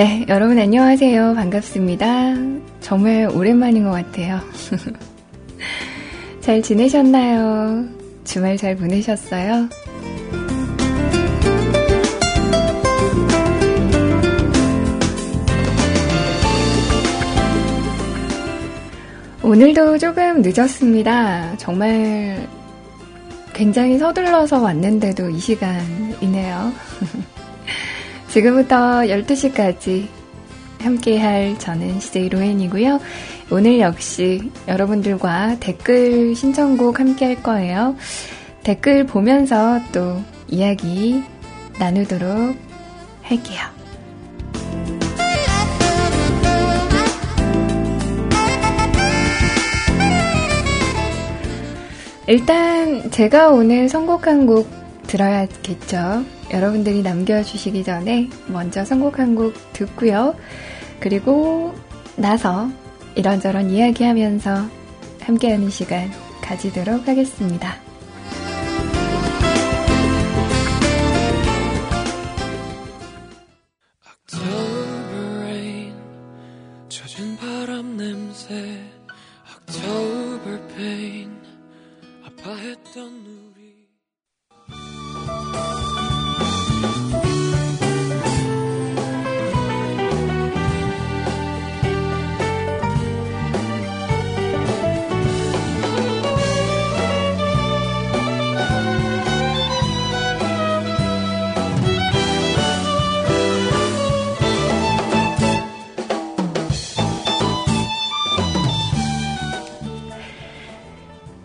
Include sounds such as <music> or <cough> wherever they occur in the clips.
네, 여러분 안녕하세요. 반갑습니다. 정말 오랜만인 것 같아요. <laughs> 잘 지내셨나요? 주말 잘 보내셨어요? 오늘도 조금 늦었습니다. 정말 굉장히 서둘러서 왔는데도 이 시간이네요. <laughs> 지금부터 12시까지 함께할 저는 CJ 로엔이고요. 오늘 역시 여러분들과 댓글 신청곡 함께할 거예요. 댓글 보면서 또 이야기 나누도록 할게요. 일단 제가 오늘 선곡한 곡 들어야겠죠. 여러분들이 남겨주시기 전에 먼저 선곡 한 곡 듣고요. 그리고 나서 이런저런 이야기하면서 함께하는 시간 가지도록 하겠습니다. 아파했던 우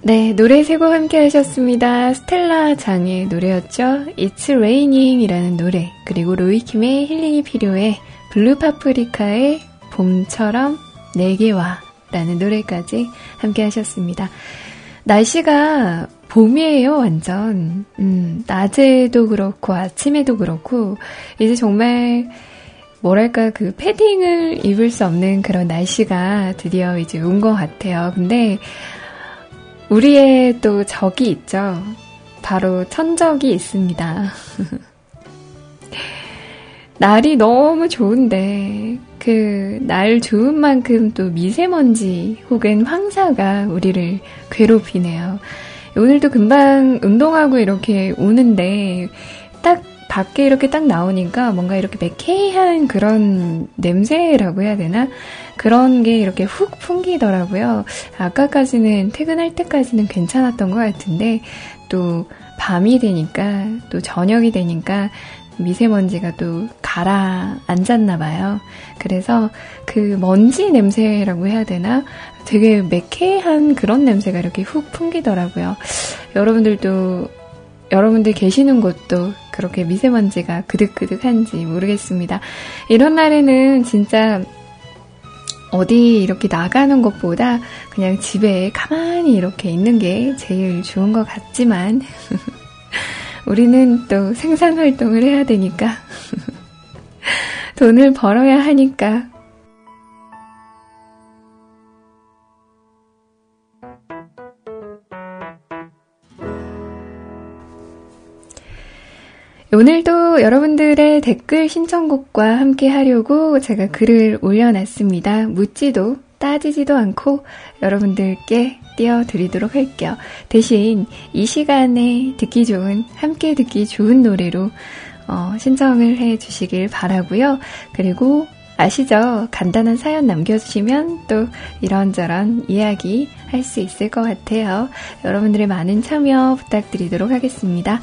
네, 노래 세 곡 함께 하셨습니다. 스텔라 장의 노래였죠. It's Raining 이라는 노래, 그리고 로이킴의 힐링이 필요해, 블루 파프리카의 봄처럼 내게 와 라는 노래까지 함께 하셨습니다. 날씨가 봄이에요, 완전. 음, 낮에도 그렇고, 아침에도 그렇고, 이제 정말, 뭐랄까, 그 패딩을 입을 수 없는 그런 날씨가 드디어 이제 온 것 같아요. 근데, 우리의 또 적이 있죠. 바로 천적이 있습니다. <laughs> 날이 너무 좋은데, 그, 날 좋은 만큼 또 미세먼지 혹은 황사가 우리를 괴롭히네요. 오늘도 금방 운동하고 이렇게 오는데, 딱 밖에 이렇게 딱 나오니까 뭔가 이렇게 매캐한 그런 냄새라고 해야 되나? 그런 게 이렇게 훅 풍기더라고요. 아까까지는 퇴근할 때까지는 괜찮았던 것 같은데 또 밤이 되니까 또 저녁이 되니까 미세먼지가 또 가라앉았나 봐요. 그래서 그 먼지 냄새라고 해야 되나? 되게 매캐한 그런 냄새가 이렇게 훅 풍기더라고요. 여러분들도 여러분들 계시는 곳도 그렇게 미세먼지가 그득그득한지 모르겠습니다. 이런 날에는 진짜 어디 이렇게 나가는 것보다 그냥 집에 가만히 이렇게 있는 게 제일 좋은 것 같지만 <laughs> 우리는 또 생산 활동을 해야 되니까 <laughs> 돈을 벌어야 하니까 오늘도 여러분들의 댓글 신청곡과 함께 하려고 제가 글을 올려놨습니다. 묻지도 따지지도 않고 여러분들께 띄워드리도록 할게요. 대신 이 시간에 듣기 좋은, 함께 듣기 좋은 노래로 어, 신청을 해 주시길 바라고요. 그리고 아시죠? 간단한 사연 남겨주시면 또 이런저런 이야기 할 수 있을 것 같아요. 여러분들의 많은 참여 부탁드리도록 하겠습니다.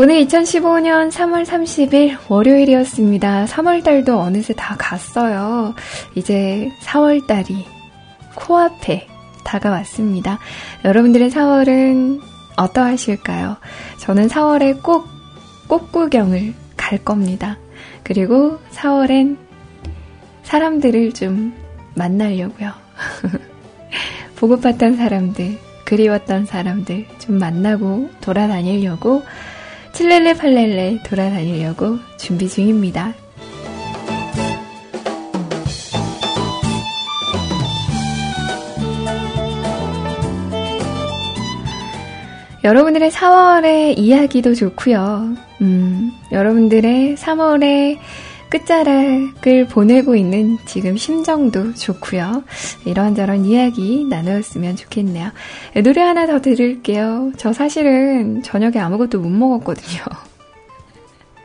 오늘 2015년 3월 30일 월요일이었습니다. 3월달도 어느새 다 갔어요. 이제 4월달이 코앞에 다가왔습니다. 여러분들의 4월은 어떠하실까요? 저는 4월에 꼭 꽃구경을 갈 겁니다. 그리고 4월엔 사람들을 좀 만나려고요. <laughs> 보고팠던 사람들, 그리웠던 사람들 좀 만나고 돌아다니려고 칠렐레 팔렐레 돌아다니려고 준비 중입니다. 여러분들의 4월의 이야기도 좋고요. 음, 여러분들의 3월의 끝자락을 보내고 있는 지금 심정도 좋고요. 이런저런 이야기 나누었으면 좋겠네요. 노래 하나 더 들을게요. 저 사실은 저녁에 아무것도 못 먹었거든요.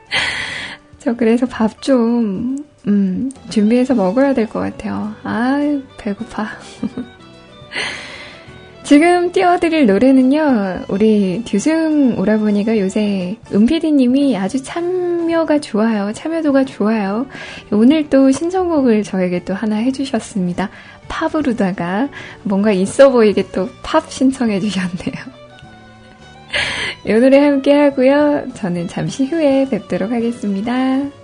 <laughs> 저 그래서 밥 좀, 음, 준비해서 먹어야 될 것 같아요. 아 배고파. <laughs> 지금 띄워드릴 노래는요, 우리 듀승 오라버니가 요새 은피디님이 아주 참여가 좋아요. 참여도가 좋아요. 오늘 또 신청곡을 저에게 또 하나 해주셨습니다. 팝으로다가 뭔가 있어 보이게 또 팝 신청해 주셨네요. <laughs> 이 노래 함께 하고요. 저는 잠시 후에 뵙도록 하겠습니다.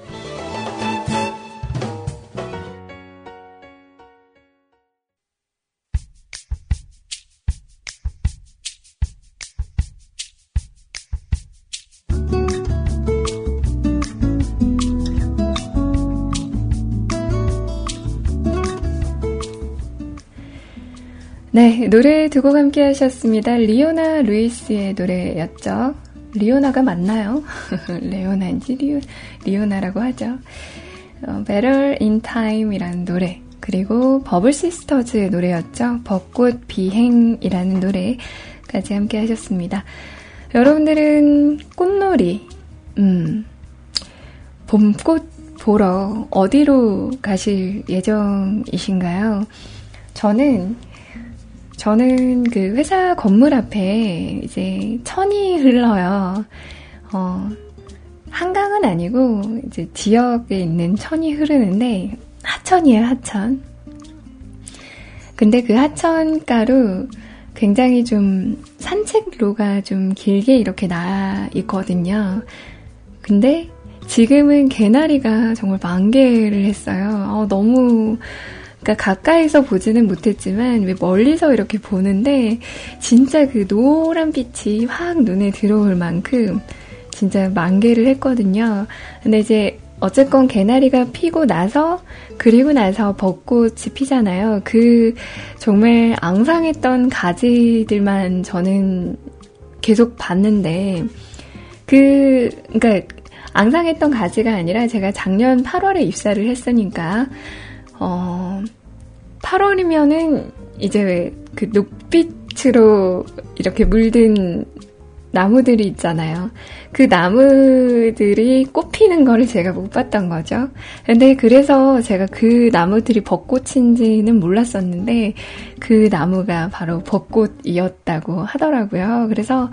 네, 노래 두 곡 함께 하셨습니다. 리오나 루이스의 노래였죠. 리오나가 맞나요? <laughs> 레오나인지 리오, 리오나라고 하죠. 어, Better in Time이라는 노래. 그리고 버블 시스터즈의 노래였죠. 벚꽃 비행이라는 노래까지 함께 하셨습니다. 여러분들은 꽃놀이, 음, 봄꽃 보러 어디로 가실 예정이신가요? 저는 저는 그 회사 건물 앞에 이제 천이 흘러요. 어, 한강은 아니고 이제 지역에 있는 천이 흐르는데 하천이에요, 하천. 근데 그 하천가로 굉장히 좀 산책로가 좀 길게 이렇게 나 있거든요. 근데 지금은 개나리가 정말 만개를 했어요. 어, 너무 그러니까 가까이서 보지는 못했지만 왜 멀리서 이렇게 보는데 진짜 그 노란 빛이 확 눈에 들어올 만큼 진짜 만개를 했거든요. 근데 이제 어쨌건 개나리가 피고 나서 그리고 나서 벚꽃이 피잖아요. 그 정말 앙상했던 가지들만 저는 계속 봤는데 그 그러니까 앙상했던 가지가 아니라 제가 작년 8월에 입사를 했으니까 어, 8월이면은 이제 그 녹빛으로 이렇게 물든 나무들이 있잖아요. 그 나무들이 꽃 피는 거를 제가 못 봤던 거죠. 근데 그래서 제가 그 나무들이 벚꽃인지는 몰랐었는데 그 나무가 바로 벚꽃이었다고 하더라고요. 그래서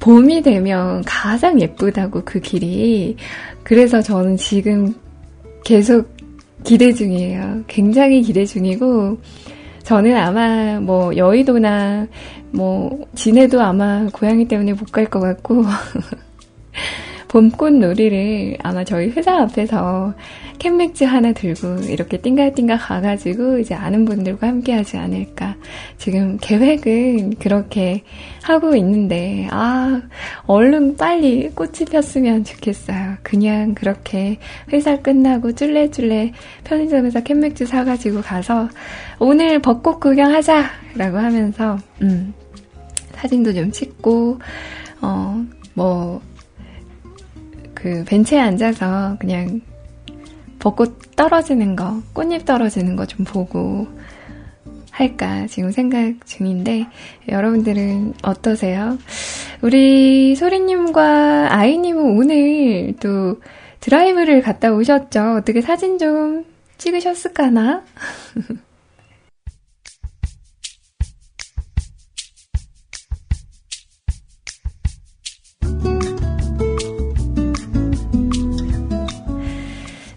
봄이 되면 가장 예쁘다고 그 길이. 그래서 저는 지금 계속 기대 중이에요. 굉장히 기대 중이고, 저는 아마 뭐 여의도나 뭐 진해도 아마 고양이 때문에 못 갈 것 같고, <laughs> 봄꽃 놀이를 아마 저희 회사 앞에서 캔맥주 하나 들고 이렇게 띵가띵가 가가지고 이제 아는 분들과 함께 하지 않을까. 지금 계획은 그렇게 하고 있는데, 아, 얼른 빨리 꽃이 폈으면 좋겠어요. 그냥 그렇게 회사 끝나고 쫄래쫄래 편의점에서 캔맥주 사가지고 가서 오늘 벚꽃 구경하자! 라고 하면서, 음, 사진도 좀 찍고, 어, 뭐, 그 벤치에 앉아서 그냥 벚꽃 떨어지는 거, 꽃잎 떨어지는 거 좀 보고 할까 지금 생각 중인데 여러분들은 어떠세요? 우리 소리님과 아이님은 오늘 또 드라이브를 갔다 오셨죠? 어떻게 사진 좀 찍으셨을까나? <laughs>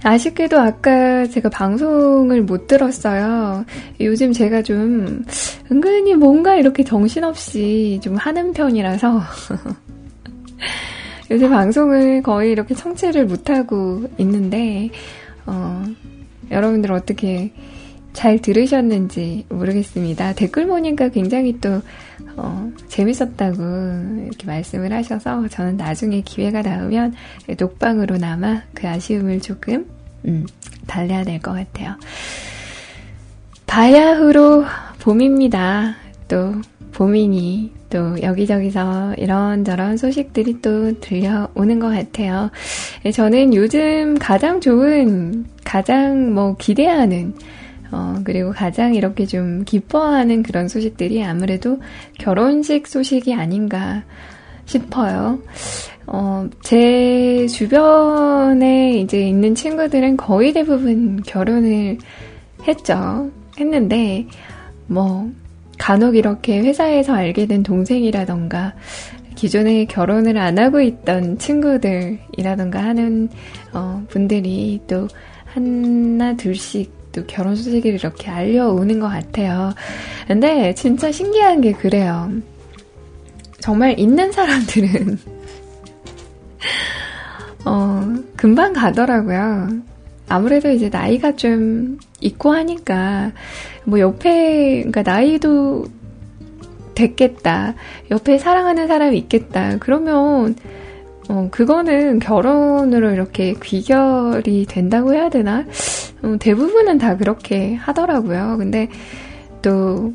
아쉽게도 아까 제가 방송을 못 들었어요. 요즘 제가 좀 은근히 뭔가 이렇게 정신없이 좀 하는 편이라서 <laughs> 요새 방송을 거의 이렇게 청취를 못하고 있는데, 어, 여러분들 어떻게 잘 들으셨는지 모르겠습니다. 댓글 보니까 굉장히 또, 어, 재밌었다고 이렇게 말씀을 하셔서 저는 나중에 기회가 닿으면 녹방으로나마 그 아쉬움을 조금, 음, 달래야 될 것 같아요. 바야흐로 봄입니다. 또, 고민이 또 여기저기서 이런저런 소식들이 또 들려오는 것 같아요. 예, 저는 요즘 가장 좋은, 가장 뭐 기대하는, 어, 그리고 가장 이렇게 좀 기뻐하는 그런 소식들이 아무래도 결혼식 소식이 아닌가 싶어요. 어, 제 주변에 이제 있는 친구들은 거의 대부분 결혼을 했죠. 했는데, 뭐, 간혹 이렇게 회사에서 알게 된 동생이라던가, 기존에 결혼을 안 하고 있던 친구들이라던가 하는, 어, 분들이 또 하나, 둘씩 또 결혼 소식을 이렇게 알려오는 것 같아요. 근데 진짜 신기한 게 그래요. 정말 있는 사람들은 <laughs> 어, 금방 가더라고요. 아무래도 이제 나이가 좀 있고 하니까, 뭐 옆에, 그러니까 나이도 됐겠다. 옆에 사랑하는 사람이 있겠다. 그러면, 어, 그거는 결혼으로 이렇게 귀결이 된다고 해야 되나? 어, 대부분은 다 그렇게 하더라고요. 근데 또,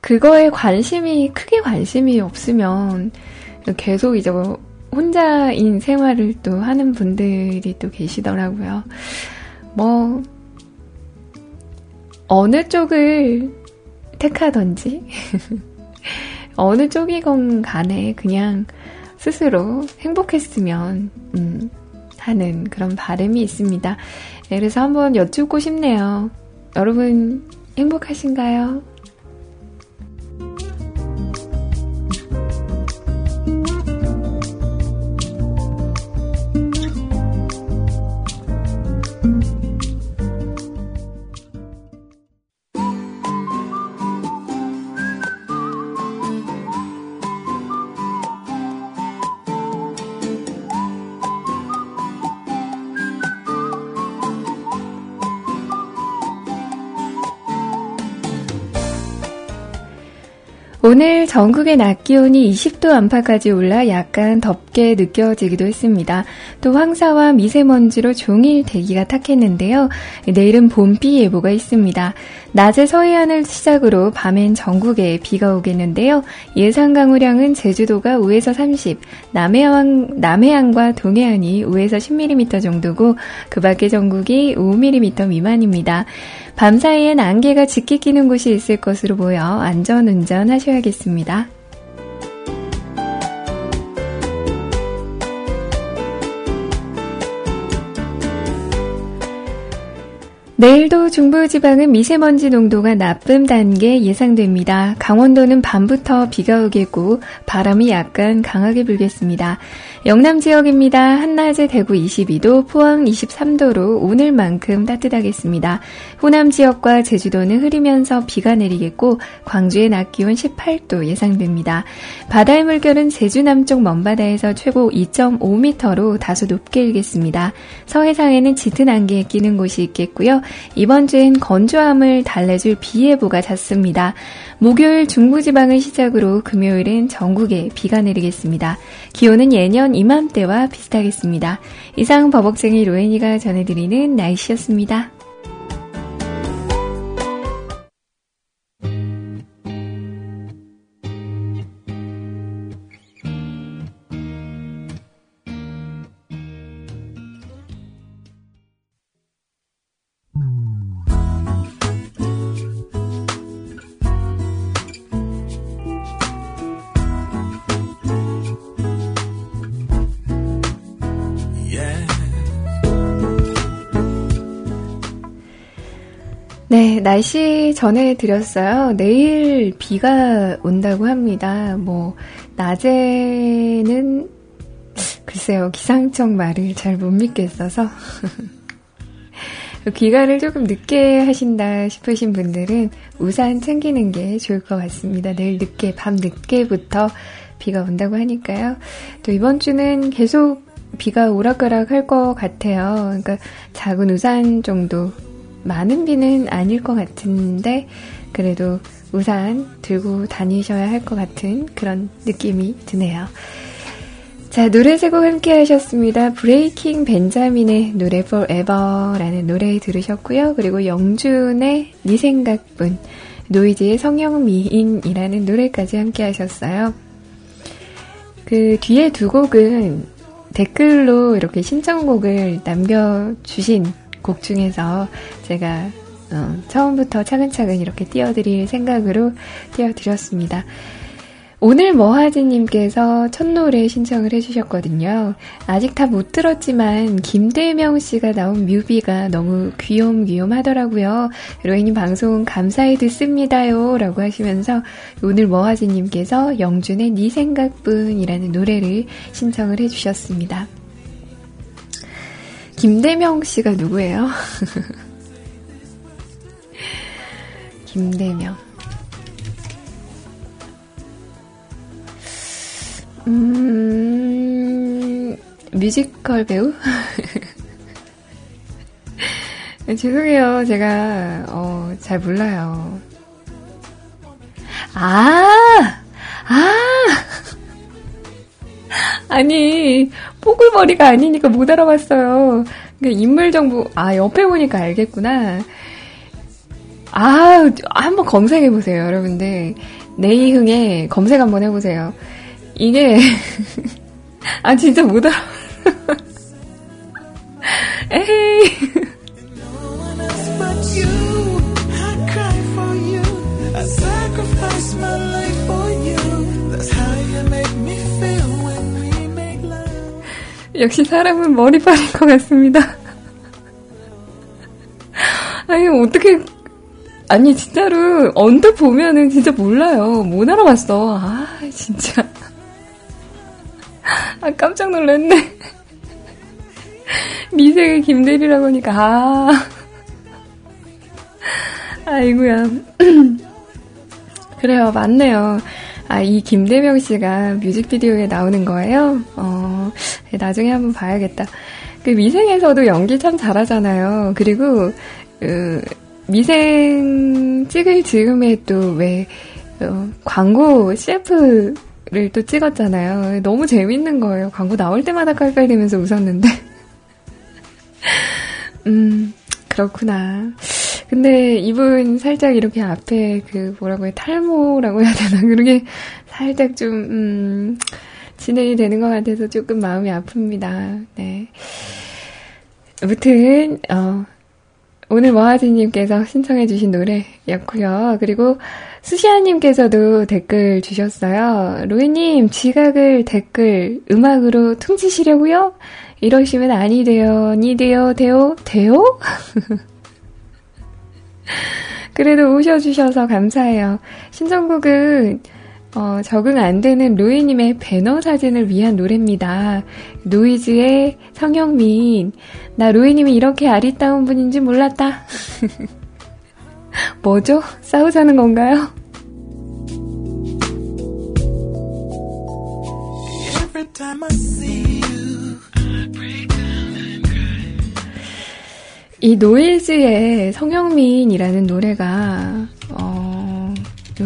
그거에 관심이, 크게 관심이 없으면 계속 이제 뭐 혼자인 생활을 또 하는 분들이 또 계시더라고요. 뭐, 어느 쪽을 택하던지, <laughs> 어느 쪽이건 간에 그냥 스스로 행복했으면, 음, 하는 그런 바람이 있습니다. 네, 그래서 한번 여쭙고 싶네요. 여러분, 행복하신가요? 오늘 전국의 낮 기온이 20도 안팎까지 올라 약간 덥게 느껴지기도 했습니다. 또 황사와 미세먼지로 종일 대기가 탁했는데요. 내일은 봄비 예보가 있습니다. 낮에 서해안을 시작으로 밤엔 전국에 비가 오겠는데요. 예상 강우량은 제주도가 5에서 30, 남해안, 남해안과 동해안이 5에서 10mm 정도고 그 밖의 전국이 5mm 미만입니다. 밤 사이엔 안개가 짙게 끼는 곳이 있을 것으로 보여 안전 운전 하셔야겠습니다. 내일도 중부지방은 미세먼지 농도가 나쁨 단계 예상됩니다. 강원도는 밤부터 비가 오겠고 바람이 약간 강하게 불겠습니다. 영남 지역입니다. 한낮에 대구 22도, 포항 23도로 오늘만큼 따뜻하겠습니다. 호남 지역과 제주도는 흐리면서 비가 내리겠고 광주의 낮 기온 18도 예상됩니다. 바다의 물결은 제주 남쪽 먼바다에서 최고 2.5m로 다소 높게 일겠습니다. 서해상에는 짙은 안개에 끼는 곳이 있겠고요. 이번 주엔 건조함을 달래줄 비 예보가 잦습니다. 목요일 중부지방을 시작으로 금요일은 전국에 비가 내리겠습니다. 기온은 예년 이맘때와 비슷하겠습니다. 이상 버벅쟁이 로엔이가 전해드리는 날씨였습니다. 네, 날씨 전해드렸어요. 내일 비가 온다고 합니다. 뭐, 낮에는, 글쎄요, 기상청 말을 잘 못 믿겠어서. <laughs> 귀가를 조금 늦게 하신다 싶으신 분들은 우산 챙기는 게 좋을 것 같습니다. 내일 늦게, 밤 늦게부터 비가 온다고 하니까요. 또 이번 주는 계속 비가 오락가락 할 것 같아요. 그러니까 작은 우산 정도 많은 비는 아닐 것 같은데 그래도 우산 들고 다니셔야 할 것 같은 그런 느낌이 드네요. 자, 노래 세 곡 함께 하셨습니다. 브레이킹 벤자민의 노래 Forever라는 노래 들으셨고요. 그리고 영준의 네 생각뿐 노이즈의 성형미인이라는 노래까지 함께 하셨어요. 그 뒤에 두 곡은 댓글로 이렇게 신청곡을 남겨주신 곡 중에서 제가 어, 처음부터 차근차근 이렇게 띄워드릴 생각으로 띄워드렸습니다. 오늘 머하지님께서 첫 노래 신청을 해주셨거든요. 아직 다 못 들었지만 김대명 씨가 나온 뮤비가 너무 귀염귀염 하더라고요. 로이님 방송 감사히 듣습니다요. 라고 하시면서 오늘 머하지님께서 영준의 네 생각뿐이라는 노래를 신청을 해주셨습니다. 김대명 씨가 누구예요? <laughs> 김대명. 음, 뮤지컬 배우? <laughs> 죄송해요. 제가, 어, 잘 몰라요. 아! 아! 아니, 뽀글머리가 아니니까 못 알아봤어요. 그러니까 인물 정보, 아, 옆에 보니까 알겠구나. 아, 한번 검색해보세요, 여러분들. 네이흥에 검색 한번 해보세요. 이게, <laughs> 아, 진짜 못 알아. <laughs> 에이. 역시 사람은 머리빨인 것 같습니다. 아니, 어떻게, 아니, 진짜로, 언뜻 보면은 진짜 몰라요. 못 알아봤어. 아, 진짜. 아, 깜짝 놀랐네. 미생의 김대리라고 하니까, 아. 아이구야 <clears throat> 그래요, 맞네요. 아, 이 김대명 씨가 뮤직비디오에 나오는 거예요? 어, 나중에 한번 봐야겠다. 그 미생에서도 연기 참 잘하잖아요. 그리고, 그, 미생 찍을 즈음에 또 왜, 어, 광고 CF 또 찍었잖아요. 너무 재밌는 거예요. 광고 나올 때마다 깔깔대면서 웃었는데. <laughs> 음, 그렇구나. 근데 이분 살짝 이렇게 앞에 그 뭐라고 해, 탈모라고 해야 되나? <laughs> 그러게 살짝 좀, 음, 진행이 되는 것 같아서 조금 마음이 아픕니다. 네. 아무튼, 어, 오늘 머하지님께서 신청해주신 노래였고요. 그리고 수시아님께서도 댓글 주셨어요. 로이님, 지각을 댓글 음악으로 퉁치시려고요? 이러시면 아니 돼요, 니 돼요, 돼요, 돼요? <laughs> <laughs> 그래도 오셔주셔서 감사해요. 신청곡은 어, 적응 안 되는 로이님의 배너 사진을 위한 노래입니다. 노이즈의 성형민. 나 로이님이 이렇게 아리따운 분인지 몰랐다. <laughs> 뭐죠? 싸우자는 건가요? 이 노일즈의 성형민이라는 노래가 어,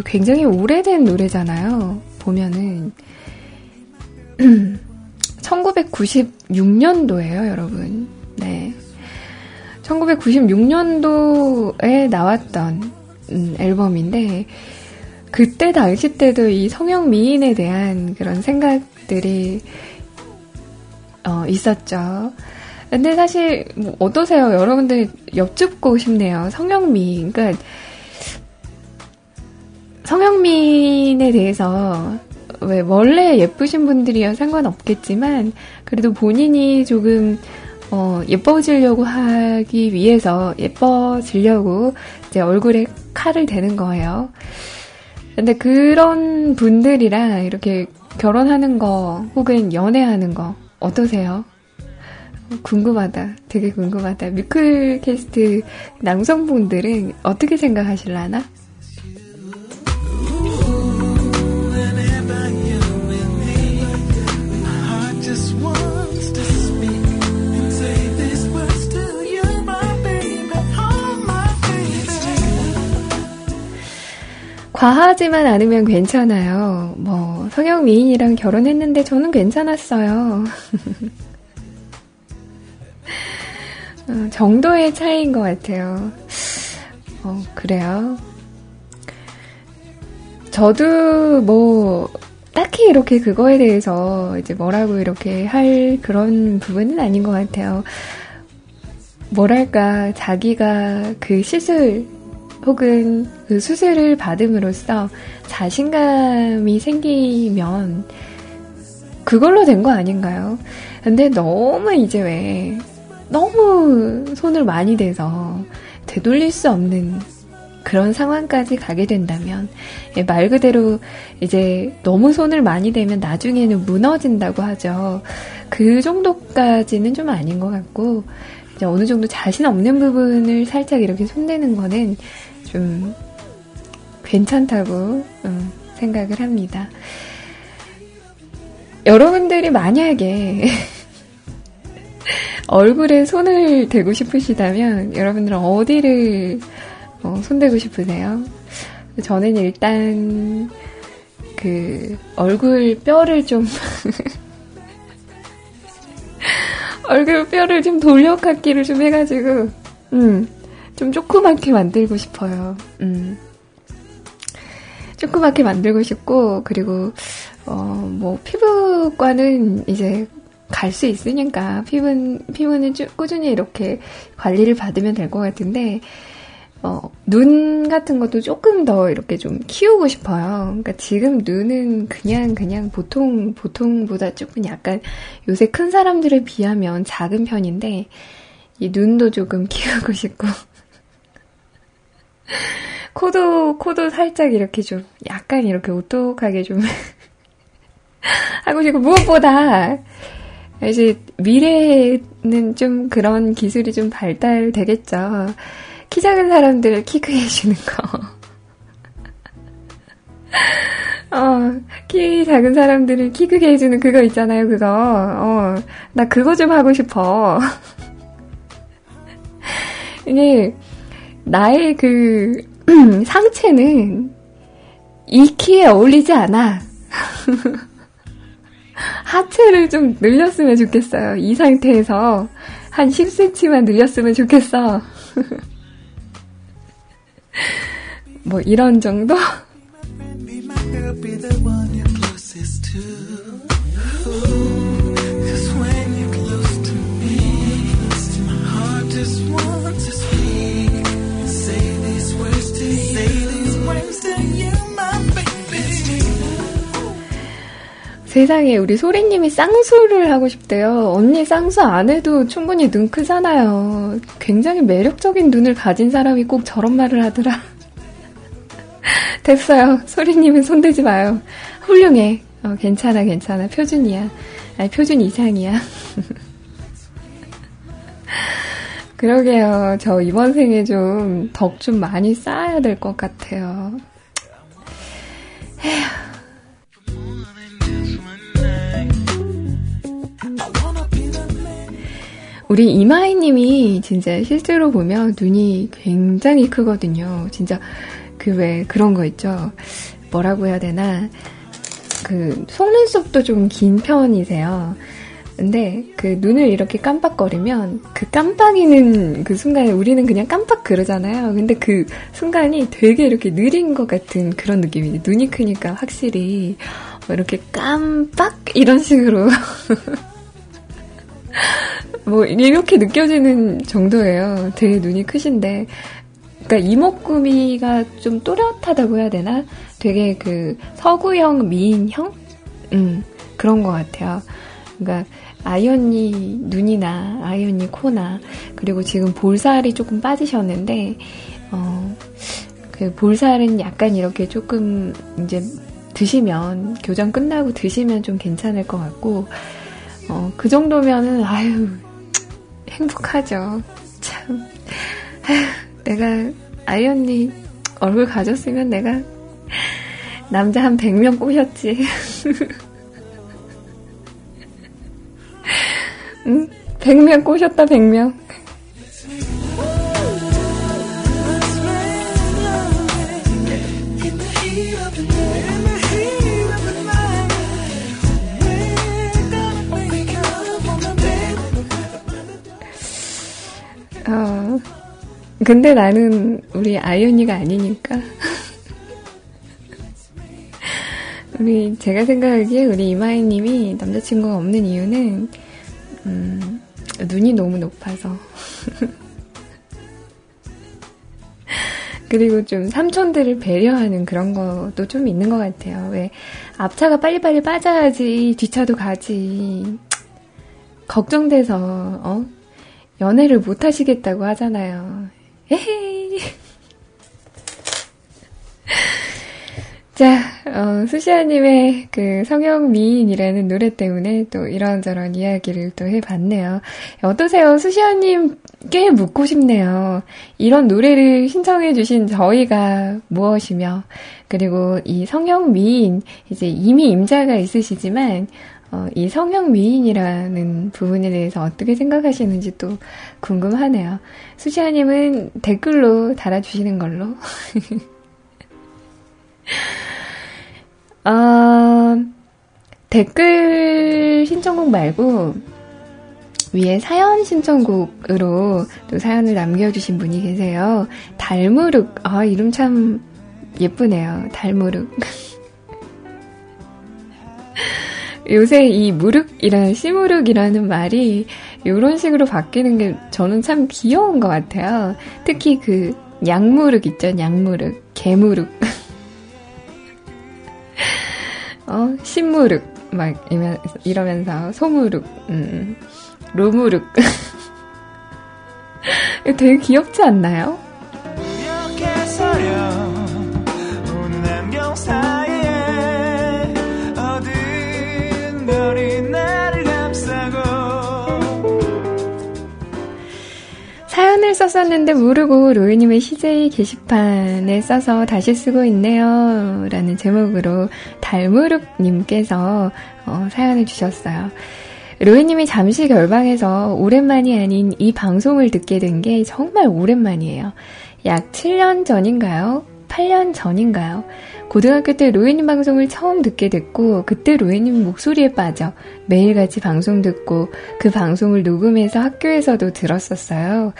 굉장히 오래된 노래잖아요. 보면은 <clears throat> 1996년도예요, 여러분. 네. 1996년도에 나왔던 음, 앨범인데 그때 당시 때도 이 성형 미인에 대한 그런 생각들이 어, 있었죠. 근데 사실 뭐 어떠세요? 여러분들 여쭙고 싶네요. 성형 미인. 그러니까 성형민에 대해서 왜 원래 예쁘신 분들이야 상관없겠지만 그래도 본인이 조금 어, 예뻐지려고 하기 위해서 예뻐지려고 이제 얼굴에 칼을 대는 거예요. 근데 그런 분들이랑 이렇게 결혼하는 거 혹은 연애하는 거 어떠세요? 궁금하다. 되게 궁금하다. 뮤클 캐스트 남성분들은 어떻게 생각하실라나? 과하지만 않으면 괜찮아요. 뭐, 성형 미인이랑 결혼했는데 저는 괜찮았어요. <laughs> 어, 정도의 차이인 것 같아요. 어, 그래요. 저도 뭐, 딱히 이렇게 그거에 대해서 이제 뭐라고 이렇게 할 그런 부분은 아닌 것 같아요. 뭐랄까, 자기가 그 시술 혹은 그 수술을 받음으로써 자신감이 생기면 그걸로 된 거 아닌가요? 근데 너무 이제 왜 너무 손을 많이 대서 되돌릴 수 없는 그런 상황까지 가게 된다면 예, 말 그대로 이제 너무 손을 많이 대면 나중에는 무너진다고 하죠. 그 정도까지는 좀 아닌 것 같고 어느 정도 자신 없는 부분을 살짝 이렇게 손대는 거는 좀 괜찮다고 음, 생각을 합니다. 여러분들이 만약에 <laughs> 얼굴에 손을 대고 싶으시다면 여러분들은 어디를 어, 손대고 싶으세요? 저는 일단 그 얼굴 뼈를 좀 <laughs> 얼굴 뼈를 좀 돌려깎기를 좀 해가지고 음, 좀 조그맣게 만들고 싶어요. 음. 조그맣게 만들고 싶고 그리고 어 뭐 피부과는 이제 갈 수 있으니까 피부 피부는 쭉 꾸준히 이렇게 관리를 받으면 될 것 같은데 어, 눈 같은 것도 조금 더 이렇게 좀 키우고 싶어요. 그러니까 지금 눈은 그냥, 그냥 보통, 보통보다 조금 약간 요새 큰 사람들에 비하면 작은 편인데, 이 눈도 조금 <laughs> 키우고 싶고, 코도, 코도 살짝 이렇게 좀, 약간 이렇게 오똑하게 좀, <laughs> 하고 싶고, 무엇보다, 이제 미래에는 좀 그런 기술이 좀 발달되겠죠. 키 작은 사람들을 키 크게 해주는 거. <laughs> 어, 키 작은 사람들을 키 크게 해주는 그거 있잖아요, 그거. 어, 나 그거 좀 하고 싶어. <laughs> 이게, 나의 그, <clears throat> 상체는 이 키에 어울리지 않아. <laughs> 하체를 좀 늘렸으면 좋겠어요. 이 상태에서 한 10cm만 늘렸으면 좋겠어. <laughs> 뭐 이런 정도? 세상에 우리 소리님이 쌍수를 하고 싶대요. 언니 쌍수 안 해도 충분히 눈 크잖아요. 굉장히 매력적인 눈을 가진 사람이 꼭 저런 말을 하더라. <laughs> 됐어요. 소리님은 손대지 마요. 훌륭해. 어, 괜찮아, 괜찮아. 표준이야. 아니, 표준 이상이야. <laughs> 그러게요. 저 이번 생에 좀 덕 좀 많이 쌓아야 될 것 같아요. 에휴. 우리 이마이님이 진짜 실제로 보면 눈이 굉장히 크거든요. 진짜 그 왜 그런 거 있죠. 뭐라고 해야 되나. 그 속눈썹도 좀 긴 편이세요. 근데 그 눈을 이렇게 깜빡거리면 그 깜빡이는 그 순간에 우리는 그냥 깜빡 그러잖아요. 근데 그 순간이 되게 이렇게 느린 것 같은 그런 느낌이에요. 눈이 크니까 확실히 뭐 이렇게 깜빡 이런 식으로 <laughs> 뭐 이렇게 느껴지는 정도예요. 되게 눈이 크신데 그러니까 이목구비가 좀 또렷하다고 해야 되나? 되게 그 서구형 미인형? 음, 그런 것 같아요. 그러니까 아이언니 눈이나 아이언니 코나 그리고 지금 볼살이 조금 빠지셨는데 어, 그 볼살은 약간 이렇게 조금 이제 드시면 교정 끝나고 드시면 좀 괜찮을 것 같고 어, 그 정도면은 아유 행복하죠. 참 아유, 내가 아이 언니 얼굴 가졌으면 내가 남자 한 100명 꼬셨지. <laughs> 응? 100명 꼬셨다, 100명. 어, 근데 나는 우리 아이언니가 아니니까. <laughs> 우리, 제가 생각하기에 우리 이마희님이 남자친구가 없는 이유는, 음, 눈이 너무 높아서. <laughs> 그리고 좀 삼촌들을 배려하는 그런 것도 좀 있는 것 같아요. 왜 앞차가 빨리빨리 빠져야지 뒷차도 가지. <tsk> 걱정돼서 어 연애를 못 하시겠다고 하잖아요. 에헤이. 자, 어, 수시아님의 그 성형 미인이라는 노래 때문에 또 이런저런 이야기를 또 해봤네요. 어떠세요? 수시아님께 묻고 싶네요. 이런 노래를 신청해주신 저희가 무엇이며, 그리고 이 성형 미인, 이제 이미 임자가 있으시지만, 어, 이 성형 미인이라는 부분에 대해서 어떻게 생각하시는지 또 궁금하네요. 수시아님은 댓글로 달아주시는 걸로. <laughs> 어, 댓글 신청곡 말고 위에 사연 신청곡으로 또 사연을 남겨주신 분이 계세요. 달무룩. 아, 이름 참 예쁘네요. 달무룩. <laughs> 요새 이 무룩이라는 시무룩이라는 말이 이런 식으로 바뀌는 게 저는 참 귀여운 것 같아요. 특히 그 양무룩 있죠, 양무룩, 개무룩. <laughs> 어, 신무룩, 막, 이러면서, 소무룩, 음, 로무룩. <laughs> 되게 귀엽지 않나요? 사연을 썼었는데 모르고 로이님의 CJ 게시판에 써서 다시 쓰고 있네요. 라는 제목으로 달무룩님께서 어, 사연을 주셨어요. 로이님이 잠시 결방해서 오랜만이 아닌 이 방송을 듣게 된 게 정말 오랜만이에요. 약 7년 전인가요? 8년 전인가요? 고등학교 때 로이님 방송을 처음 듣게 됐고, 그때 로이님 목소리에 빠져 매일같이 방송 듣고 그 방송을 녹음해서 학교에서도 들었었어요.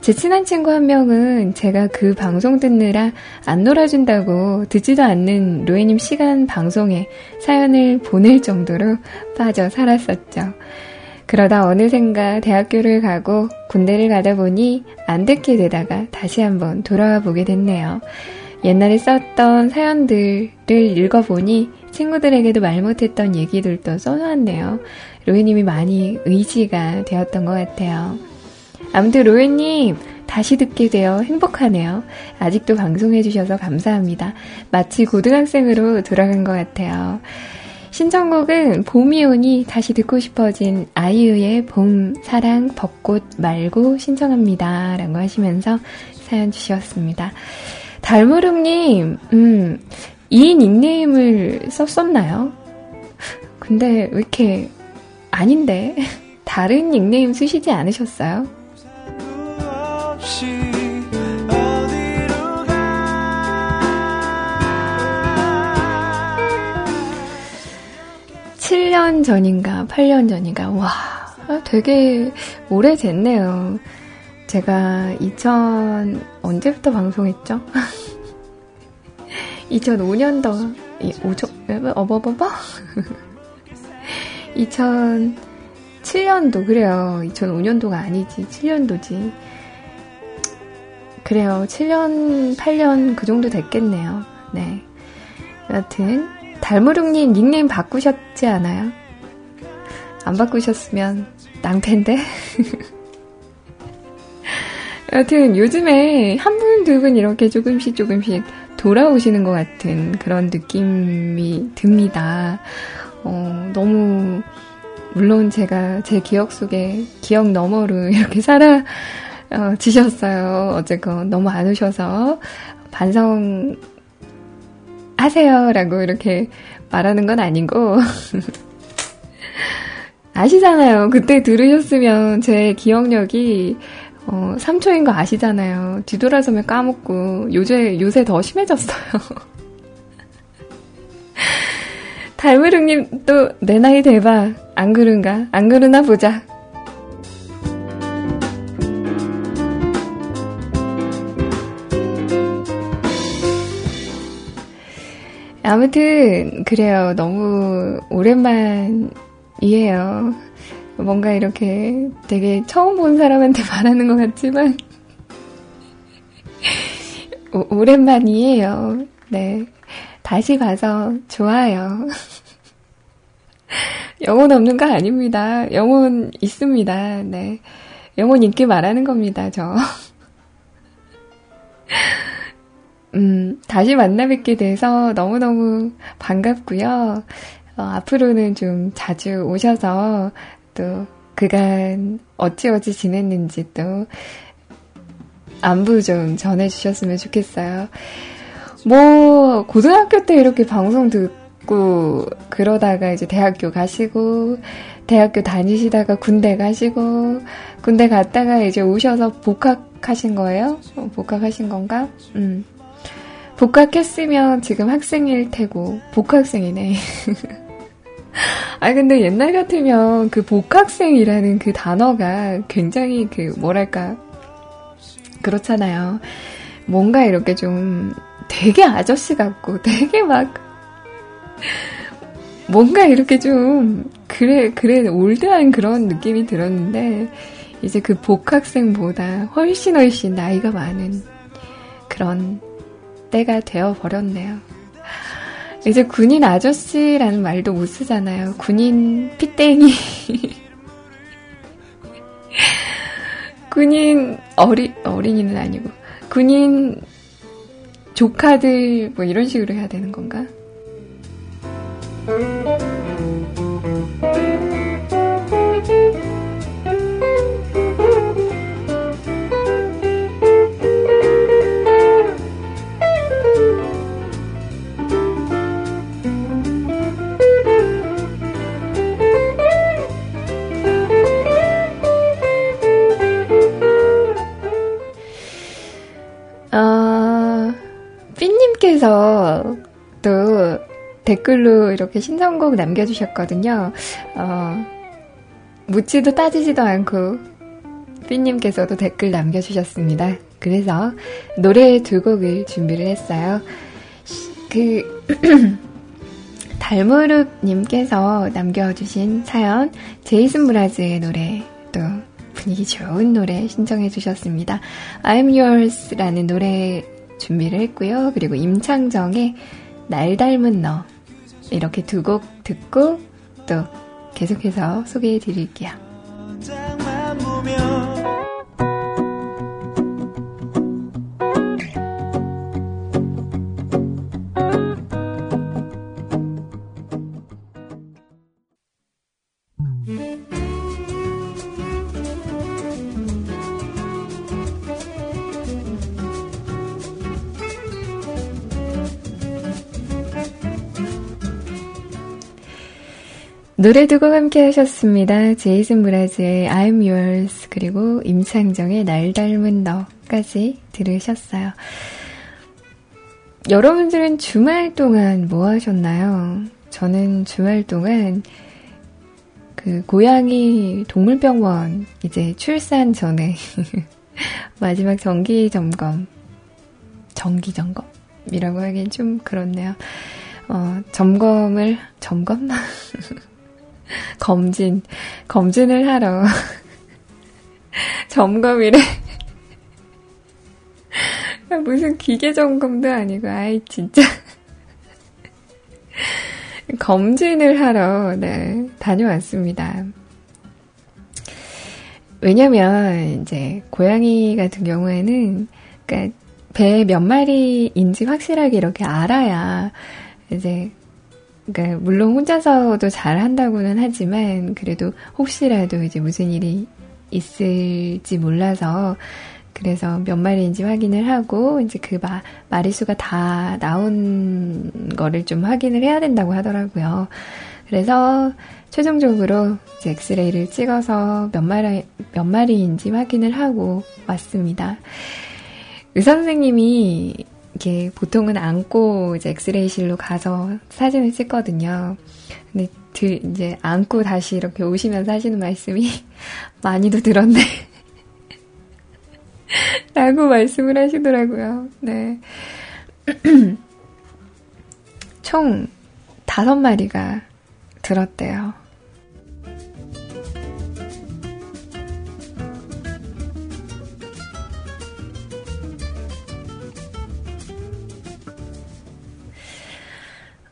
제 친한 친구 한 명은 제가 그 방송 듣느라 안 놀아준다고 듣지도 않는 로이님 시간 방송에 사연을 보낼 정도로 빠져 살았었죠. 그러다 어느샌가 대학교를 가고 군대를 가다 보니 안 듣게 되다가 다시 한번 돌아와 보게 됐네요. 옛날에 썼던 사연들을 읽어보니 친구들에게도 말 못했던 얘기들도 써놓았네요. 로이님이 많이 의지가 되었던 것 같아요. 아무튼 로이님 다시 듣게 되어 행복하네요. 아직도 방송해주셔서 감사합니다. 마치 고등학생으로 돌아간 것 같아요. 신청곡은 봄이 오니 다시 듣고 싶어진 아이유의 봄, 사랑, 벚꽃 말고 신청합니다. 라고 하시면서 사연 주셨습니다. 달무름님, 음, 이 닉네임을 썼었나요? 근데 왜 이렇게 아닌데 <laughs> 다른 닉네임 쓰시지 않으셨어요? 7년 전인가, 8년 전인가, 와, 되게 오래됐네요. 제가 2000 언제부터 방송했죠? 2005년도 5조 어버버버 2007년도 그래요. 2005년도가 아니지 7년도지. 그래요. 7년 8년 그 정도 됐겠네요. 네. 여하튼 달무룩님 닉네임 바꾸셨지 않아요? 안 바꾸셨으면 낭패인데. <laughs> 여튼 요즘에 한 분, 두 분 이렇게 조금씩 조금씩 돌아오시는 것 같은 그런 느낌이 듭니다. 어, 너무, 물론 제가 제 기억 속에 기억 너머로 <laughs> 이렇게 살아, 어, 지셨어요. 어쨌건 너무 안 오셔서 반성 하세요라고 이렇게 말하는 건 아니고 <laughs> 아시잖아요. 그때 들으셨으면 제 기억력이 어, 3초인 거 아시잖아요. 뒤돌아서면 까먹고, 요새, 요새 더 심해졌어요. <laughs> 달무릉님 또 내 나이 대박. 안 그런가? 안 그러나 보자. 아무튼, 그래요. 너무 오랜만이에요. 뭔가 이렇게 되게 처음 본 사람한테 <laughs> 말하는 것 같지만, 오, 오랜만이에요. 네. 다시 봐서 좋아요. <laughs> 영혼 없는 거 아닙니다. 영혼 있습니다. 네. 영혼 있게 말하는 겁니다, 저. <laughs> 음, 다시 만나 뵙게 돼서 너무너무 반갑고요. 어, 앞으로는 좀 자주 오셔서 또 그간 어찌어찌 지냈는지 또 안부 좀 전해주셨으면 좋겠어요. 뭐, 고등학교 때 이렇게 방송 듣고, 그러다가 이제 대학교 가시고, 대학교 다니시다가 군대 가시고, 군대 갔다가 이제 오셔서 복학하신 거예요? 어, 복학하신 건가? 음. 복학했으면 지금 학생일 테고, 복학생이네. <laughs> 아, 근데 옛날 같으면 그 복학생이라는 그 단어가 굉장히 그, 뭐랄까, 그렇잖아요. 뭔가 이렇게 좀 되게 아저씨 같고 되게 막 뭔가 이렇게 좀 그래 그래 올드한 그런 느낌이 들었는데 이제 그 복학생보다 훨씬 훨씬 나이가 많은 그런 때가 되어 버렸네요. 이제 군인 아저씨라는 말도 못 쓰잖아요. 군인 피땡이. <laughs> 군인 어리 어린이는 아니고 군인 조카들 뭐 이런 식으로 해야 되는 건가? 삐님께서 또 댓글로 이렇게 신청곡 남겨주셨거든요. 어, 묻지도 따지지도 않고 삐님께서도 댓글 남겨주셨습니다. 그래서 노래 두 곡을 준비를 했어요. 그, <clears throat> 달무룩님께서 남겨주신 사연, 제이슨 브라즈의 노래, 또 분위기 좋은 노래 신청해 주셨습니다. I'm Yours라는 노래 준비를 했고요. 그리고 임창정의 날 닮은 너 이렇게 두 곡 듣고 또 계속해서 소개해 드릴게요. 노래 두 곡 함께 하셨습니다. 제이슨 브라즈의 I'm Yours 그리고 임창정의 날 닮은 너까지 들으셨어요. 여러분들은 주말 동안 뭐 하셨나요? 저는 주말 동안 그 고양이 동물병원 이제 출산 전에 <laughs> 마지막 정기 점검 정기 점검이라고 하긴 좀 그렇네요. 어, 점검을 점검 <laughs> <laughs> 검진, 검진을 하러 <laughs> 점검이래. <laughs> 무슨 기계 점검도 아니고, 아이, 진짜. 검진을 하러, 네, 다녀왔습니다. 왜냐면, 이제, 고양이 같은 경우에는, 그니까, 배 몇 마리인지 확실하게 이렇게 알아야, 이제, 그러니까 물론 혼자서도 잘 한다고는 하지만 그래도 혹시라도 이제 무슨 일이 있을지 몰라서 그래서 몇 마리인지 확인을 하고 이제 그 마, 마리수가 다 나온 거를 좀 확인을 해야 된다고 하더라고요. 그래서 최종적으로 이제 엑스레이를 찍어서 몇 마리 몇 마리인지 확인을 하고 왔습니다. 의사 선생님이 이게 보통은 안고 이제 엑스레이실로 가서 사진을 찍거든요. 근데 드, 이제 안고 다시 이렇게 오시면서 하시는 말씀이 <laughs> 많이도 들었네. <laughs> 라고 말씀을 하시더라고요. 네. <clears throat> 총 다섯 마리가 들었대요.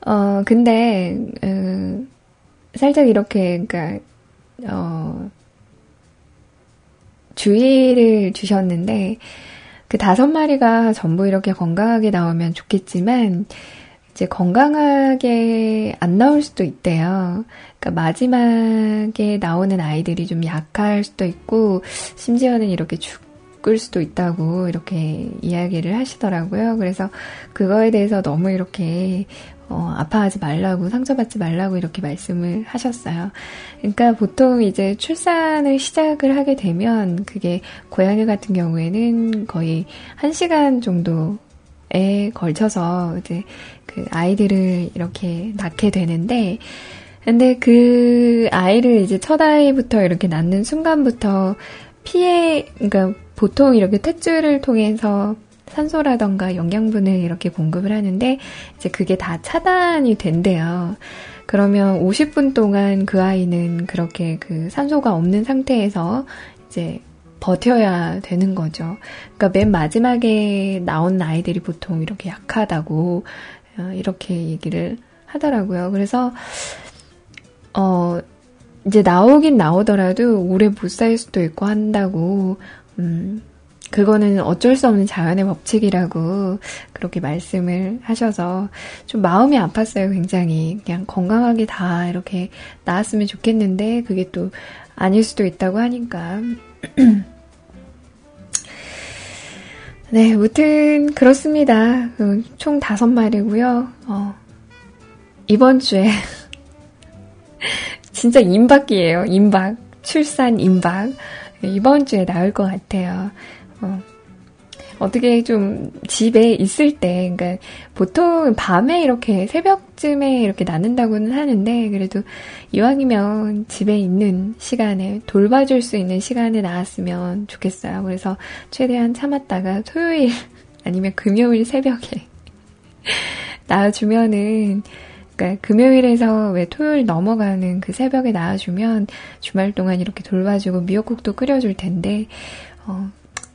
어, 근데, 음, 살짝 이렇게, 그니까, 어, 주의를 주셨는데, 그 다섯 마리가 전부 이렇게 건강하게 나오면 좋겠지만, 이제 건강하게 안 나올 수도 있대요. 그러니까 마지막에 나오는 아이들이 좀 약할 수도 있고, 심지어는 이렇게 죽 을 수도 있다고 이렇게 이야기를 하시더라고요. 그래서 그거에 대해서 너무 이렇게 어, 아파하지 말라고, 상처받지 말라고 이렇게 말씀을 하셨어요. 그러니까 보통 이제 출산을 시작을 하게 되면 그게 고양이 같은 경우에는 거의 한 시간 정도에 걸쳐서 이제 그 아이들을 이렇게 낳게 되는데, 근데 그 아이를 이제 첫 아이부터 이렇게 낳는 순간부터 피해, 그러니까 보통 이렇게 탯줄을 통해서 산소라던가 영양분을 이렇게 공급을 하는데 이제 그게 다 차단이 된대요. 그러면 50분 동안 그 아이는 그렇게 그 산소가 없는 상태에서 이제 버텨야 되는 거죠. 그러니까 맨 마지막에 나온 아이들이 보통 이렇게 약하다고 어, 이렇게 얘기를 하더라고요. 그래서 어 이제 나오긴 나오더라도 오래 못 살 수도 있고 한다고 음 그거는 어쩔 수 없는 자연의 법칙이라고 그렇게 말씀을 하셔서 좀 마음이 아팠어요, 굉장히. 그냥 건강하게 다 이렇게 나았으면 좋겠는데, 그게 또 아닐 수도 있다고 하니까. <clears throat> 네, 무튼 그렇습니다. 그총 다섯 마리고요. 어, 이번 주에 <laughs> 진짜 임박이에요. 임박. 출산 임박. 이번 주에 나올 것 같아요. 어. 어떻게 좀 집에 있을 때, 그러니까 보통 밤에 이렇게 새벽쯤에 이렇게 낳는다고는 하는데, 그래도 이왕이면 집에 있는 시간에 돌봐줄 수 있는 시간에 나왔으면 좋겠어요. 그래서 최대한 참았다가 토요일 <laughs> 아니면 금요일 새벽에 <laughs> 나와주면은, 그러니까 금요일에서 왜 토요일 넘어가는 그 새벽에 나와주면 주말 동안 이렇게 돌봐주고 미역국도 끓여줄 텐데, 어,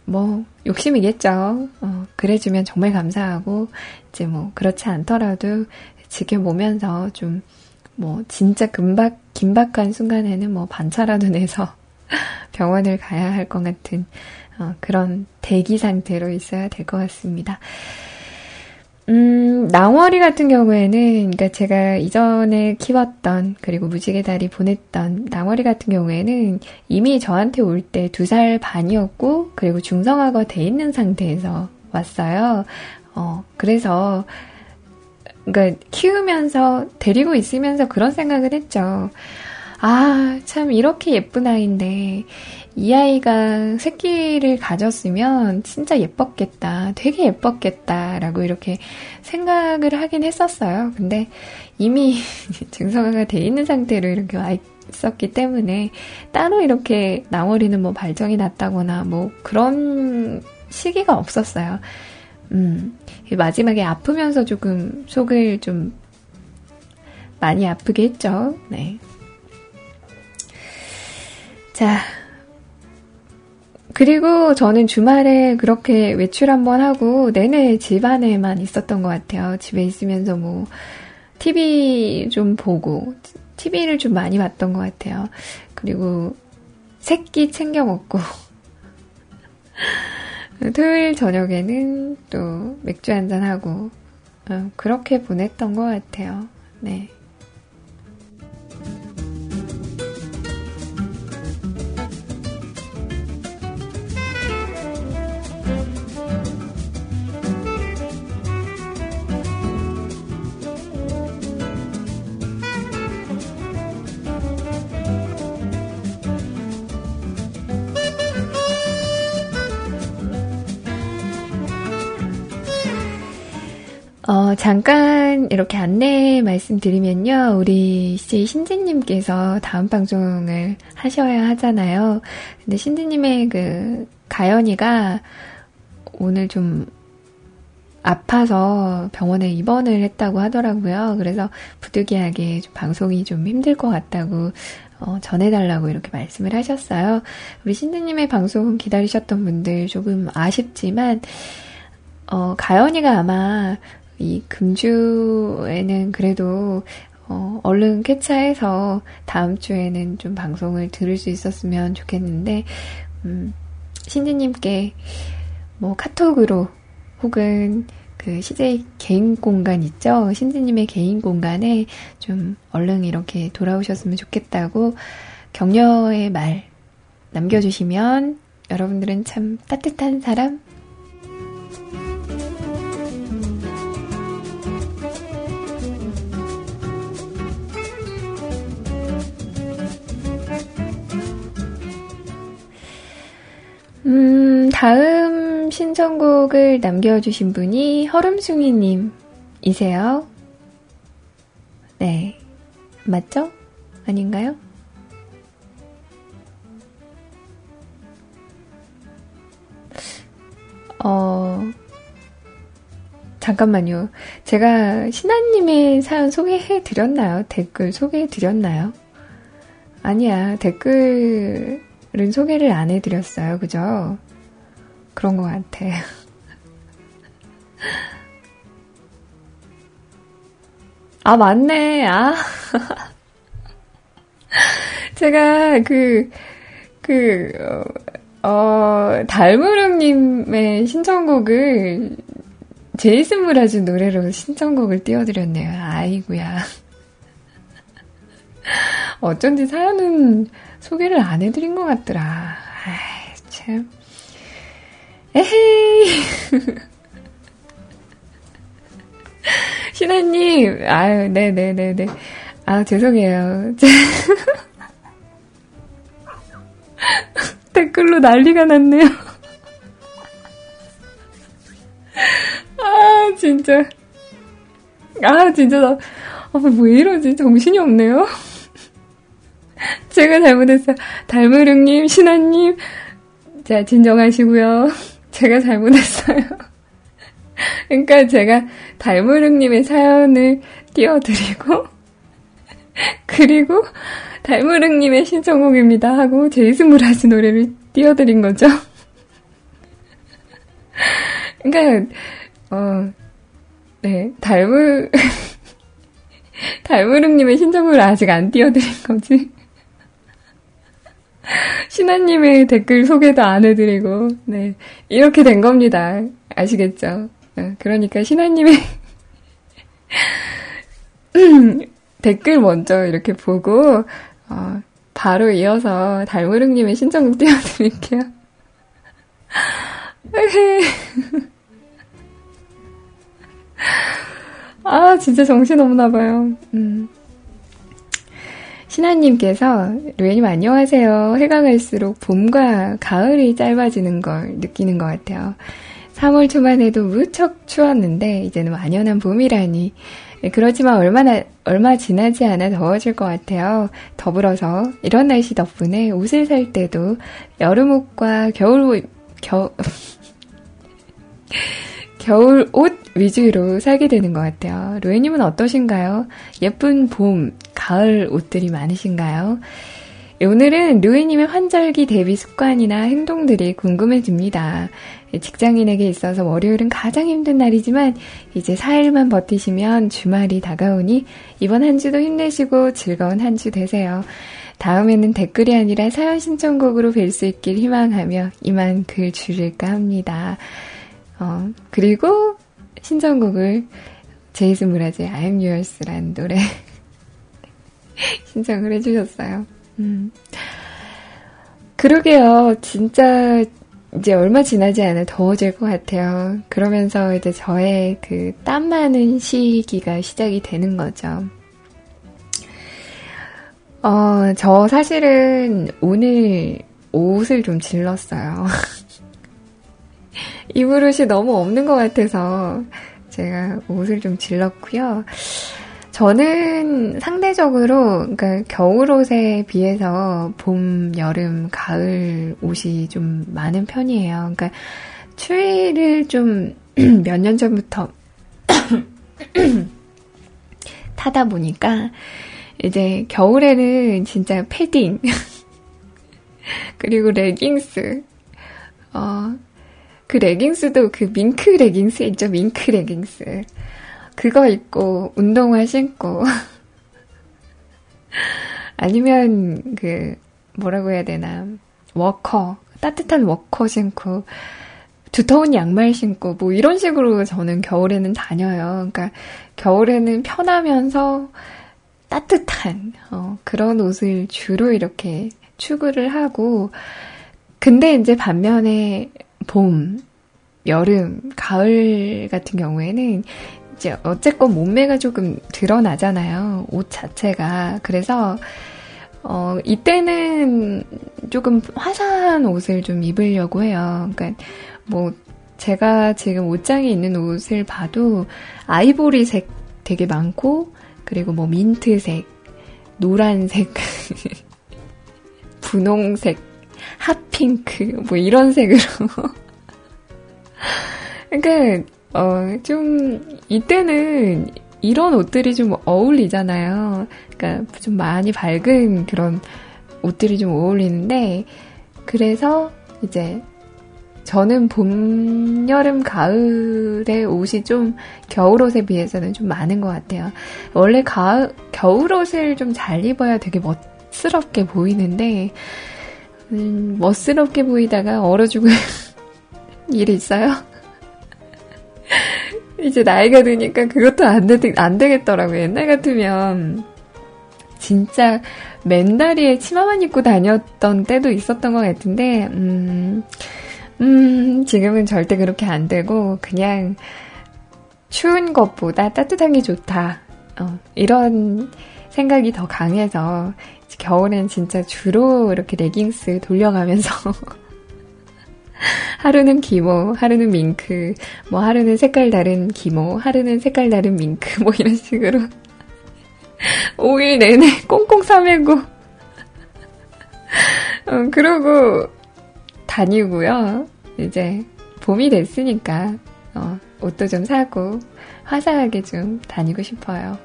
뭐 욕심이겠죠. 어, 그래주면 정말 감사하고 이제 뭐 그렇지 않더라도 지켜보면서 좀 뭐 진짜 금박 긴박한 순간에는 뭐 반차라도 내서 <laughs> 병원을 가야 할 것 같은 어, 그런 대기 상태로 있어야 될 것 같습니다. 음, 낭월이 같은 경우에는, 그러니까 제가 이전에 키웠던, 그리고 무지개 다리 보냈던 낭월이 같은 경우에는 이미 저한테 올 때 두 살 반이었고, 그리고 중성화가 돼 있는 상태에서 왔어요. 어, 그래서, 그러니까 키우면서, 데리고 있으면서 그런 생각을 했죠. 아, 참, 이렇게 예쁜 아이인데, 이 아이가 새끼를 가졌으면 진짜 예뻤겠다. 되게 예뻤겠다. 라고 이렇게 생각을 하긴 했었어요. 근데 이미 <laughs> 증성화가 돼 있는 상태로 이렇게 와 있었기 때문에 따로 이렇게 나머리는 뭐 발정이 났다거나 뭐 그런 시기가 없었어요. 음, 마지막에 아프면서 조금 속을 좀 많이 아프게 했죠. 네. 자, 그리고 저는 주말에 그렇게 외출 한번 하고 내내 집 안에만 있었던 것 같아요. 집에 있으면서 뭐, TV 좀 보고, TV를 좀 많이 봤던 것 같아요. 그리고 새끼 챙겨 먹고, <laughs> 토요일 저녁에는 또 맥주 한잔 하고, 어, 그렇게 보냈던 것 같아요. 네. 어, 잠깐 이렇게 안내 말씀드리면요. 우리 씨 신지님께서 다음 방송을 하셔야 하잖아요. 근데 신지님의 그 가연이가 오늘 좀 아파서 병원에 입원을 했다고 하더라고요. 그래서 부득이하게 좀 방송이 좀 힘들 것 같다고 어, 전해달라고 이렇게 말씀을 하셨어요. 우리 신드님의 방송 기다리셨던 분들 조금 아쉽지만, 어, 가연이가 아마 이 금주에는 그래도 어, 얼른 쾌차해서 다음 주에는 좀 방송을 들을 수 있었으면 좋겠는데, 음, 신디님께 뭐 카톡으로 혹은 그 CJ 개인 공간 있죠? 신디님의 개인 공간에 좀 얼른 이렇게 돌아오셨으면 좋겠다고 격려의 말 남겨주시면 여러분들은 참 따뜻한 사람, 음, 다음 신청곡을 남겨주신 분이 허름숭이님이세요. 네. 맞죠? 아닌가요? 어, 잠깐만요. 제가 신하님의 사연 소개해 드렸나요? 댓글 소개해 드렸나요? 아니야. 댓글 은 소개를 안 해드렸어요. 그죠? 그런 것 같아. <laughs> 아, 맞네. 아. <laughs> 제가 그, 그, 어, 어 달무릉님의 신청곡을 제이슨 무라즈 노래로 신청곡을 띄워드렸네요. 아이구야. <laughs> 어쩐지 사연은 소개를 안 해드린 것 같더라. 아이, 참. 에헤이. <laughs> 신하님, 아유, 네네네네. 아, 죄송해요. <laughs> 댓글로 난리가 났네요. <laughs> 아, 진짜. 아, 진짜 나, 아, 왜 이러지? 정신이 없네요. 제가 잘못했어요. 달무릉님, 신하님, 자, 진정하시고요. <laughs> 제가 잘못했어요. <laughs> 그러니까 제가 달무릉님의 사연을 띄워드리고, <laughs> 그리고 달무릉님의 신청곡입니다 하고 제이스무라즈 노래를 띄워드린 거죠. 그러니까, 어, 네, 달무, 달무릉님의 신청곡을 아직 안 띄워드린 거지. 신하님의 댓글 소개도 안 해드리고, 네. 이렇게 된 겁니다. 아시겠죠? 네, 그러니까 신하님의 <laughs> 댓글 먼저 이렇게 보고, 어, 바로 이어서 달무릉님의 신청곡 띄워드릴게요. <laughs> 아, 진짜 정신 없나 봐요. 음. 신하님께서 루에님 안녕하세요. 해가 갈수록 봄과 가을이 짧아지는 걸 느끼는 것 같아요. 3월 초만 해도 무척 추웠는데 이제는 완연한 봄이라니. 네, 그렇지만 얼마나 얼마 지나지 않아 더워질 것 같아요. 더불어서 이런 날씨 덕분에 옷을 살 때도 여름옷과 겨울옷 겨 <laughs> 겨울 옷 위주로 사게 되는 것 같아요. 로에님은 어떠신가요? 예쁜 봄, 가을 옷들이 많으신가요? 오늘은 루이님의 환절기 대비 습관이나 행동들이 궁금해집니다. 직장인에게 있어서 월요일은 가장 힘든 날이지만 이제 4일만 버티시면 주말이 다가오니 이번 한 주도 힘내시고 즐거운 한 주 되세요. 다음에는 댓글이 아니라 사연 신청곡으로 뵐 수 있길 희망하며 이만 글 줄일까 합니다. 어, 그리고 신청곡을 제이슨 무라즈의 I'm Yours라는 노래 <laughs> 신청을 해주셨어요. 음. 그러게요. 진짜 이제 얼마 지나지 않아 더워질 것 같아요. 그러면서 이제 저의 그 땀 많은 시기가 시작이 되는 거죠. 어, 저 사실은 오늘 옷을 좀 질렀어요. <laughs> 입을 옷이 너무 없는 것 같아서 제가 옷을 좀 질렀고요. 저는 상대적으로 그러니까 겨울 옷에 비해서 봄, 여름, 가을 옷이 좀 많은 편이에요. 그러니까 추위를 좀 <clears throat> 몇 년 전부터 <clears throat> 타다 보니까 이제 겨울에는 진짜 패딩 <laughs> 그리고 레깅스 어, 그 레깅스도 그 밍크 레깅스 있죠? 밍크 레깅스. 그거 입고 운동화 신고. <laughs> 아니면 그 뭐라고 해야 되나? 워커 따뜻한 워커 신고 두터운 양말 신고 뭐 이런 식으로 저는 겨울에는 다녀요. 그러니까 겨울에는 편하면서 따뜻한 어, 그런 옷을 주로 이렇게 추구를 하고 근데 이제 반면에 봄, 여름, 가을 같은 경우에는 이제 어쨌건 몸매가 조금 드러나잖아요. 옷 자체가. 그래서 어, 이때는 조금 화사한 옷을 좀 입으려고 해요. 그러니까 뭐 제가 지금 옷장에 있는 옷을 봐도 아이보리색 되게 많고 그리고 뭐 민트색, 노란색, <laughs> 분홍색, 핫핑크 뭐 이런 색으로 <laughs> 그러니까 어, 좀 이때는 이런 옷들이 좀 어울리잖아요. 그러니까 좀 많이 밝은 그런 옷들이 좀 어울리는데 그래서 이제 저는 봄, 여름, 가을의 옷이 좀 겨울 옷에 비해서는 좀 많은 것 같아요. 원래 가을, 겨울 옷을 좀 잘 입어야 되게 멋스럽게 보이는데, 음, 멋스럽게 보이다가 얼어 죽을 <laughs> 일이 있어요. <laughs> 이제 나이가 드니까 그것도 안, 되, 안 되겠더라고요. 옛날 같으면 진짜 맨다리에 치마만 입고 다녔던 때도 있었던 것 같은데, 음, 음, 지금은 절대 그렇게 안 되고, 그냥 추운 것보다 따뜻한 게 좋다. 어, 이런 생각이 더 강해서, 겨울엔 진짜 주로 이렇게 레깅스 돌려가면서, <laughs> 하루는 기모, 하루는 밍크, 뭐 하루는 색깔 다른 기모, 하루는 색깔 다른 밍크, 뭐 이런 식으로 <laughs> 5일 내내 꽁꽁 싸매고 <laughs> 어, 그러고 다니고요. 이제 봄이 됐으니까 어, 옷도 좀 사고 화사하게 좀 다니고 싶어요.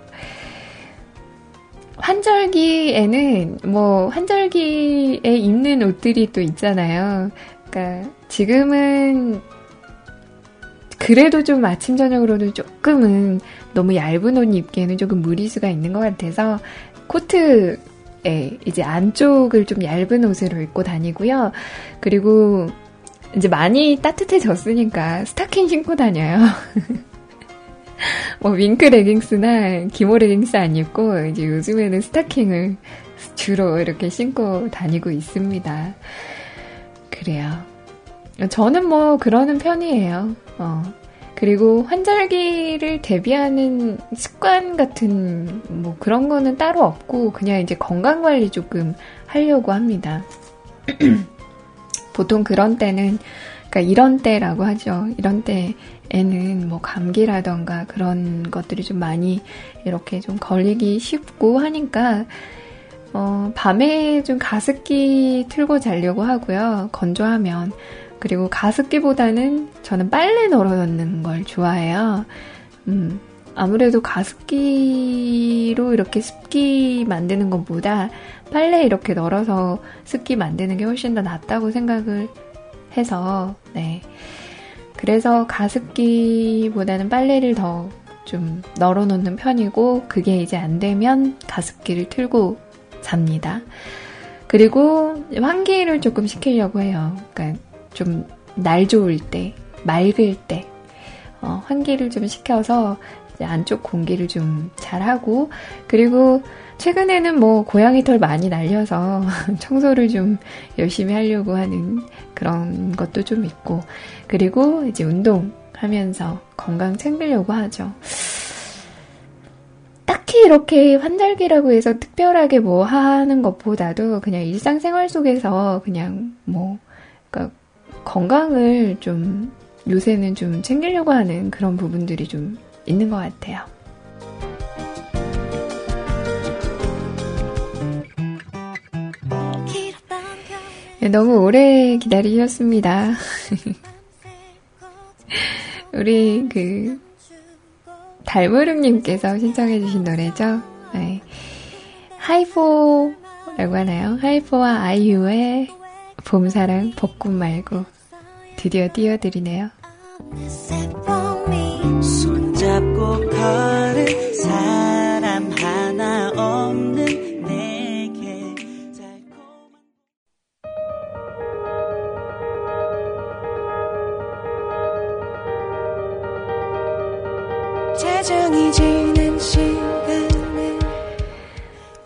환절기에는 뭐 환절기에 입는 옷들이 또 있잖아요. 그러니까 지금은 그래도 좀 아침 저녁으로도 조금은 너무 얇은 옷 입기에는 조금 무리수가 있는 것 같아서 코트에 이제 안쪽을 좀 얇은 옷으로 입고 다니고요. 그리고 이제 많이 따뜻해졌으니까 스타킹 신고 다녀요. <laughs> 뭐 윙크 레깅스나 기모 레깅스 안 입고 이제 요즘에는 스타킹을 주로 이렇게 신고 다니고 있습니다. 그래요. 저는 뭐 그러는 편이에요. 어. 그리고 환절기를 대비하는 습관 같은 뭐 그런 거는 따로 없고 그냥 이제 건강 관리 조금 하려고 합니다. <clears throat> 보통 그런 때는 그러니까 이런 때라고 하죠. 이런 때 에는 뭐 감기라던가 그런 것들이 좀 많이 이렇게 좀 걸리기 쉽고 하니까 어, 밤에 좀 가습기 틀고 자려고 하고요. 건조하면. 그리고 가습기보다는 저는 빨래 널어놓는 걸 좋아해요. 음, 아무래도 가습기로 이렇게 습기 만드는 것보다 빨래 이렇게 널어서 습기 만드는 게 훨씬 더 낫다고 생각을 해서, 네. 그래서 가습기보다는 빨래를 더 좀 널어놓는 편이고, 그게 이제 안 되면 가습기를 틀고 잡니다. 그리고 환기를 조금 시키려고 해요. 그러니까 좀 날 좋을 때, 맑을 때, 어, 환기를 좀 시켜서 안쪽 공기를 좀 잘하고, 그리고 최근에는 뭐 고양이 털 많이 날려서 <laughs> 청소를 좀 열심히 하려고 하는 그런 것도 좀 있고, 그리고 이제 운동하면서 건강 챙기려고 하죠. 딱히 이렇게 환절기라고 해서 특별하게 뭐 하는 것보다도 그냥 일상생활 속에서 그냥 뭐, 그러니까 건강을 좀 요새는 좀 챙기려고 하는 그런 부분들이 좀 있는 것 같아요. 너무 오래 기다리셨습니다. <laughs> 우리 그 달무름님께서 신청해주신 노래죠. 네. 하이포라고 하나요? 하이포와 아이유의 봄사랑 벚꽃 말고 드디어 띄워드리네요. 손잡고 걸은 사람 하나 없는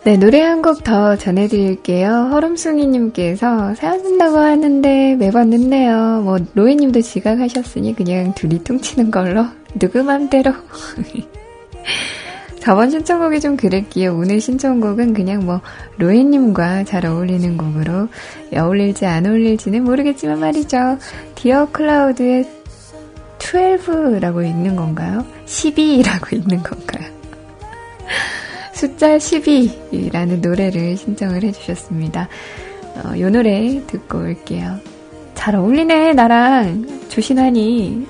네, 노래 한 곡 더 전해드릴게요. 허름숭이님께서 사연 쓴다고 하는데 매번 늦네요. 뭐, 로이님도 지각하셨으니 그냥 둘이 퉁치는 걸로. 누구 맘대로. <laughs> 저번 신청곡이 좀 그랬기에 오늘 신청곡은 그냥 뭐 로이님과 잘 어울리는 곡으로 어울릴지 안 어울릴지는 모르겠지만 말이죠. 디어 클라우드의 12라고 있는 건가요? 12라고 있는 건가요? 숫자 12라는 노래를 신청을 해주셨습니다. 어, 이 노래 듣고 올게요. 잘 어울리네, 나랑. 조신하니.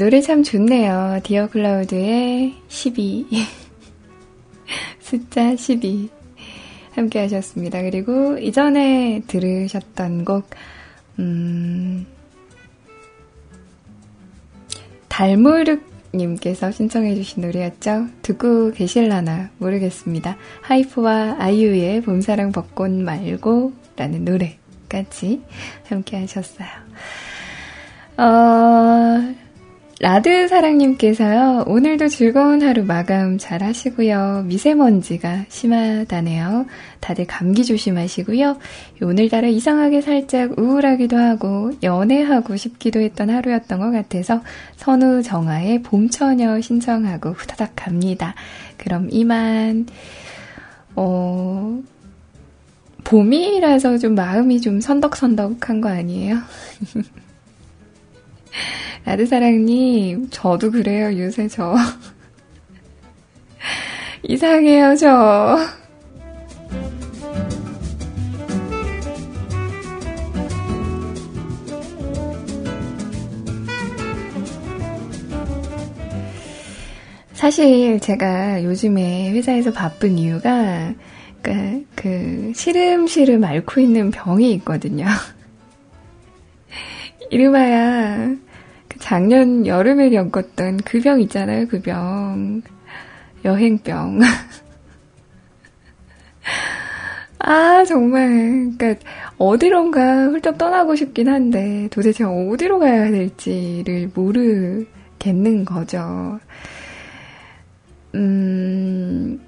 노래 참 좋네요. 디어 클라우드의 12. 숫자 12. 함께 하셨습니다. 그리고 이전에 들으셨던 곡, 음, 달무륵님께서 신청해주신 노래였죠. 듣고 계실라나 모르겠습니다. 하이프와 아이유의 봄사랑 벚꽃 말고 라는 노래까지 함께 하셨어요. 어, 라드 사랑님께서요, 오늘도 즐거운 하루 마감 잘 하시고요. 미세먼지가 심하다네요. 다들 감기 조심하시고요. 오늘따라 이상하게 살짝 우울하기도 하고, 연애하고 싶기도 했던 하루였던 것 같아서, 선우 정아의 봄처녀 신청하고 후다닥 갑니다. 그럼 이만, 어, 봄이라서 좀 마음이 좀 선덕선덕한 거 아니에요? <laughs> <laughs> 라드사랑님, 저도 그래요, 요새 저. <laughs> 이상해요, 저. 사실 제가 요즘에 회사에서 바쁜 이유가 그, 그 시름시름 앓고 있는 병이 있거든요. <laughs> 이름하야 작년 여름에 겪었던 그 병 있잖아요, 그 병. 여행병. <laughs> 아, 정말. 그니까, 어디론가 훌쩍 떠나고 싶긴 한데, 도대체 어디로 가야 될지를 모르겠는 거죠. 음,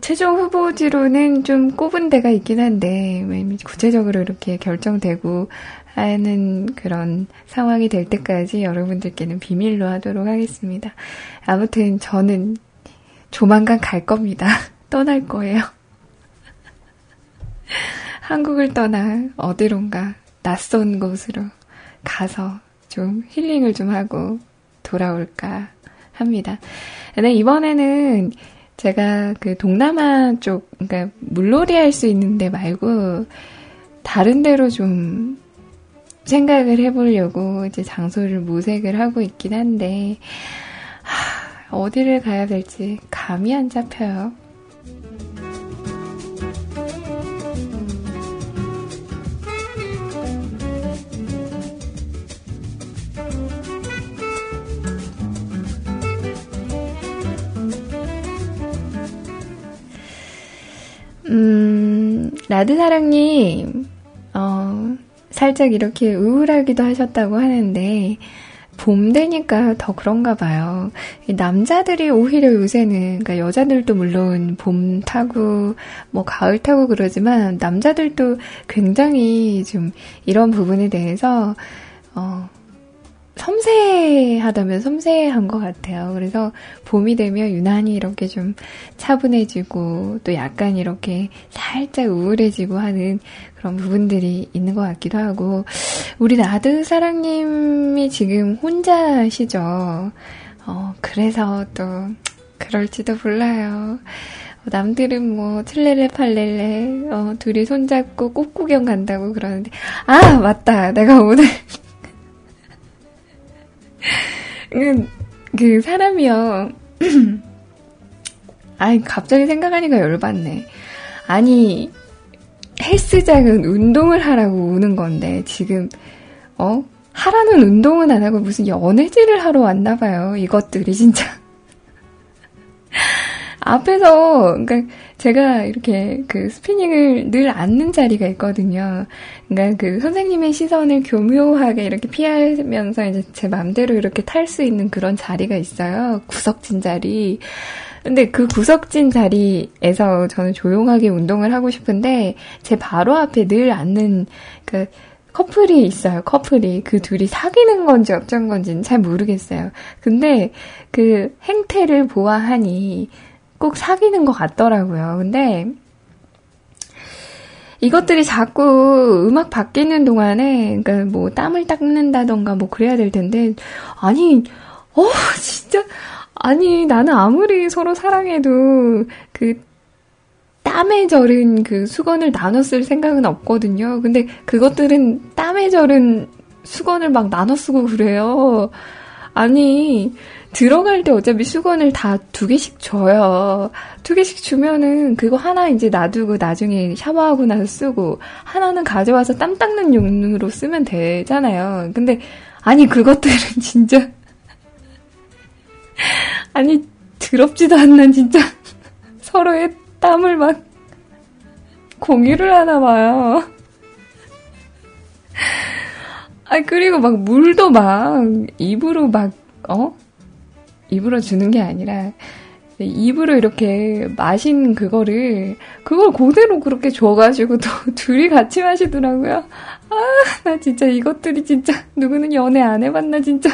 최종 후보지로는 좀 꼽은 데가 있긴 한데, 구체적으로 이렇게 결정되고 하는 그런 상황이 될 때까지 여러분들께는 비밀로 하도록 하겠습니다. 아무튼 저는 조만간 갈 겁니다. <laughs> 떠날 거예요. <laughs> 한국을 떠나 어디론가 낯선 곳으로 가서 좀 힐링을 좀 하고 돌아올까 합니다. 근데 이번에는 제가 그 동남아 쪽, 그러니까 물놀이 할 수 있는 데 말고 다른 데로 좀 생각을 해보려고 이제 장소를 모색을 하고 있긴 한데, 하, 어디를 가야 될지 감이 안 잡혀요. 음, 라드사랑님, 어, 살짝 이렇게 우울하기도 하셨다고 하는데, 봄 되니까 더 그런가 봐요. 남자들이 오히려 요새는, 그러니까 여자들도 물론 봄 타고, 뭐 가을 타고 그러지만, 남자들도 굉장히 좀 이런 부분에 대해서, 어, 섬세하다면 섬세한 것 같아요. 그래서 봄이 되면 유난히 이렇게 좀 차분해지고 또 약간 이렇게 살짝 우울해지고 하는 그런 부분들이 있는 것 같기도 하고 우리 나드 사랑님이 지금 혼자시죠. 어, 그래서 또 그럴지도 몰라요. 남들은 뭐 틀레레 팔레레 어, 둘이 손잡고 꽃구경 간다고 그러는데 아 맞다 내가 오늘 그, 그 사람이요. <clears throat> 아이 갑자기 생각하니까 열받네. 아니 헬스장은 운동을 하라고 오는 건데 지금 어? 하라는 운동은 안 하고 무슨 연애질을 하러 왔나 봐요 이것들이 진짜 <laughs> 앞에서, 그러니까 제가 이렇게 그 스피닝을 늘 앉는 자리가 있거든요. 그러니까 그 선생님의 시선을 교묘하게 이렇게 피하면서 이제 제 맘대로 이렇게 탈 수 있는 그런 자리가 있어요. 구석진 자리. 근데 그 구석진 자리에서 저는 조용하게 운동을 하고 싶은데 제 바로 앞에 늘 앉는 그 커플이 있어요. 커플이 그 둘이 사귀는 건지 어쩐 건지는 잘 모르겠어요. 근데 그 행태를 보아하니 꼭 사귀는 것 같더라고요. 근데 이것들이 자꾸 음악 바뀌는 동안에 그러니까 뭐 땀을 닦는다던가 뭐 그래야 될 텐데 아니 어 <laughs> 진짜 아니 나는 아무리 서로 사랑해도 그 땀에 절은 그 수건을 쓸 생각은 없거든요. 근데 그것들은 땀에 절은 수건을 막 나눠 쓰고 그래요. 아니 들어갈 때 어차피 수건을 다 두 개씩 줘요. 두 개씩 주면은 그거 하나 이제 놔두고 나중에 샤워하고 나서 쓰고 하나는 가져와서 땀 닦는 용으로 쓰면 되잖아요. 근데 아니 그것들은 <laughs> 진짜 아니 더럽지도 않는 진짜 <laughs> 서로의 땀을 막 공유를 하나 봐요. 아 그리고 막 물도 막 입으로 막 어? 입으로 주는 게 아니라 입으로 이렇게 마신 그거를 그걸 그대로 그렇게 줘가지고 또 <laughs> 둘이 같이 마시더라고요. 아, 나 진짜 이것들이 진짜 누구는 연애 안 해봤나 진짜.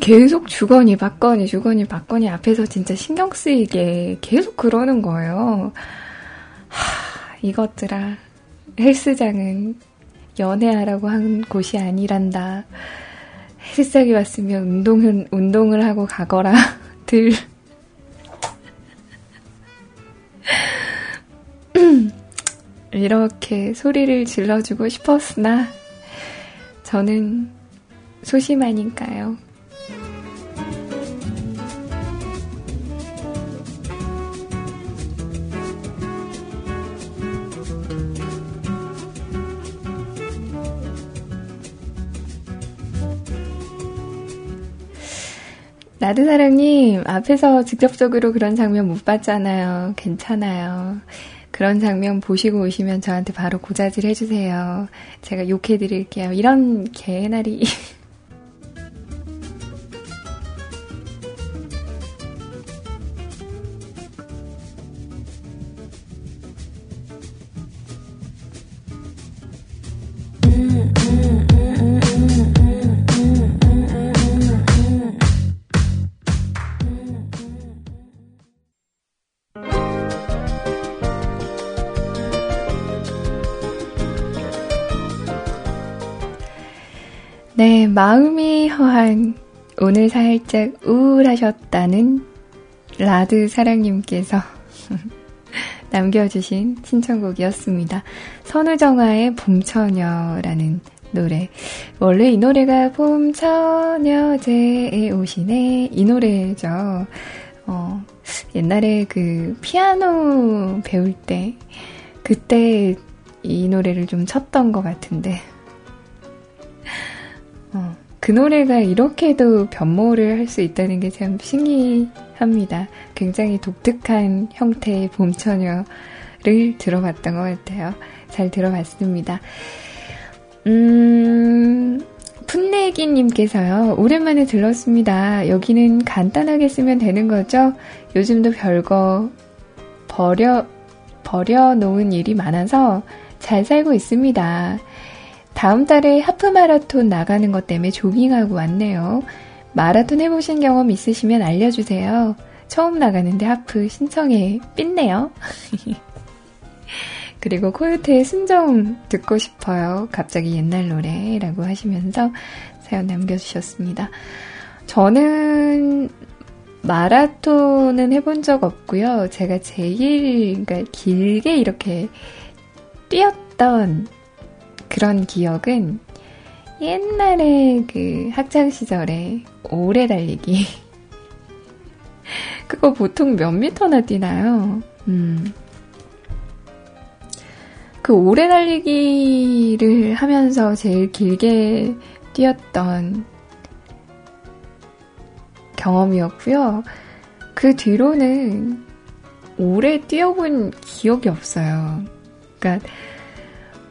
계속 주거니 받거니 주거니 받거니 앞에서 진짜 신경 쓰이게 계속 그러는 거예요. 하, 이것들아. 헬스장은 연애하라고 한 곳이 아니란다. 헬스장에 왔으면 운동은, 운동을 하고 가거라. <laughs> 들. <laughs> 이렇게 소리를 질러주고 싶었으나, 저는 소심하니까요. 나드사랑님, 앞에서 직접적으로 그런 장면 못 봤잖아요. 괜찮아요. 그런 장면 보시고 오시면 저한테 바로 고자질 해주세요. 제가 욕해드릴게요. 이런 개나리. <laughs> 마음이 허한 오늘 살짝 우울하셨다는 라드 사랑님께서 <laughs> 남겨주신 신청곡이었습니다. 선우정아의 봄처녀라는 노래. 원래 이 노래가 봄처녀제에 오시네 이 노래죠. 어, 옛날에 그 피아노 배울 때 그때 이 노래를 좀 쳤던 것 같은데 어, 그 노래가 이렇게도 변모를 할 수 있다는 게 참 신기합니다. 굉장히 독특한 형태의 봄처녀를 들어봤던 것 같아요. 잘 들어봤습니다. 음, 풋내기님께서요, 오랜만에 들렀습니다. 여기는 간단하게 쓰면 되는 거죠? 요즘도 별거 버려, 버려놓은 일이 많아서 잘 살고 있습니다. 다음 달에 하프 마라톤 나가는 것 때문에 조깅하고 왔네요. 마라톤 해보신 경험 있으시면 알려주세요. 처음 나가는데 하프 신청해 삔네요. <laughs> 그리고 코요태의 순정 듣고 싶어요. 갑자기 옛날 노래라고 하시면서 사연 남겨주셨습니다. 저는 마라톤은 해본 적 없고요. 제가 제일 그러니까 길게 이렇게 뛰었던 그런 기억은 옛날에 그 학창 시절에 오래 달리기 <laughs> 그거 보통 몇 미터나 뛰나요? 음. 그 오래 달리기를 하면서 제일 길게 뛰었던 경험이었고요. 그 뒤로는 오래 뛰어본 기억이 없어요. 그러니까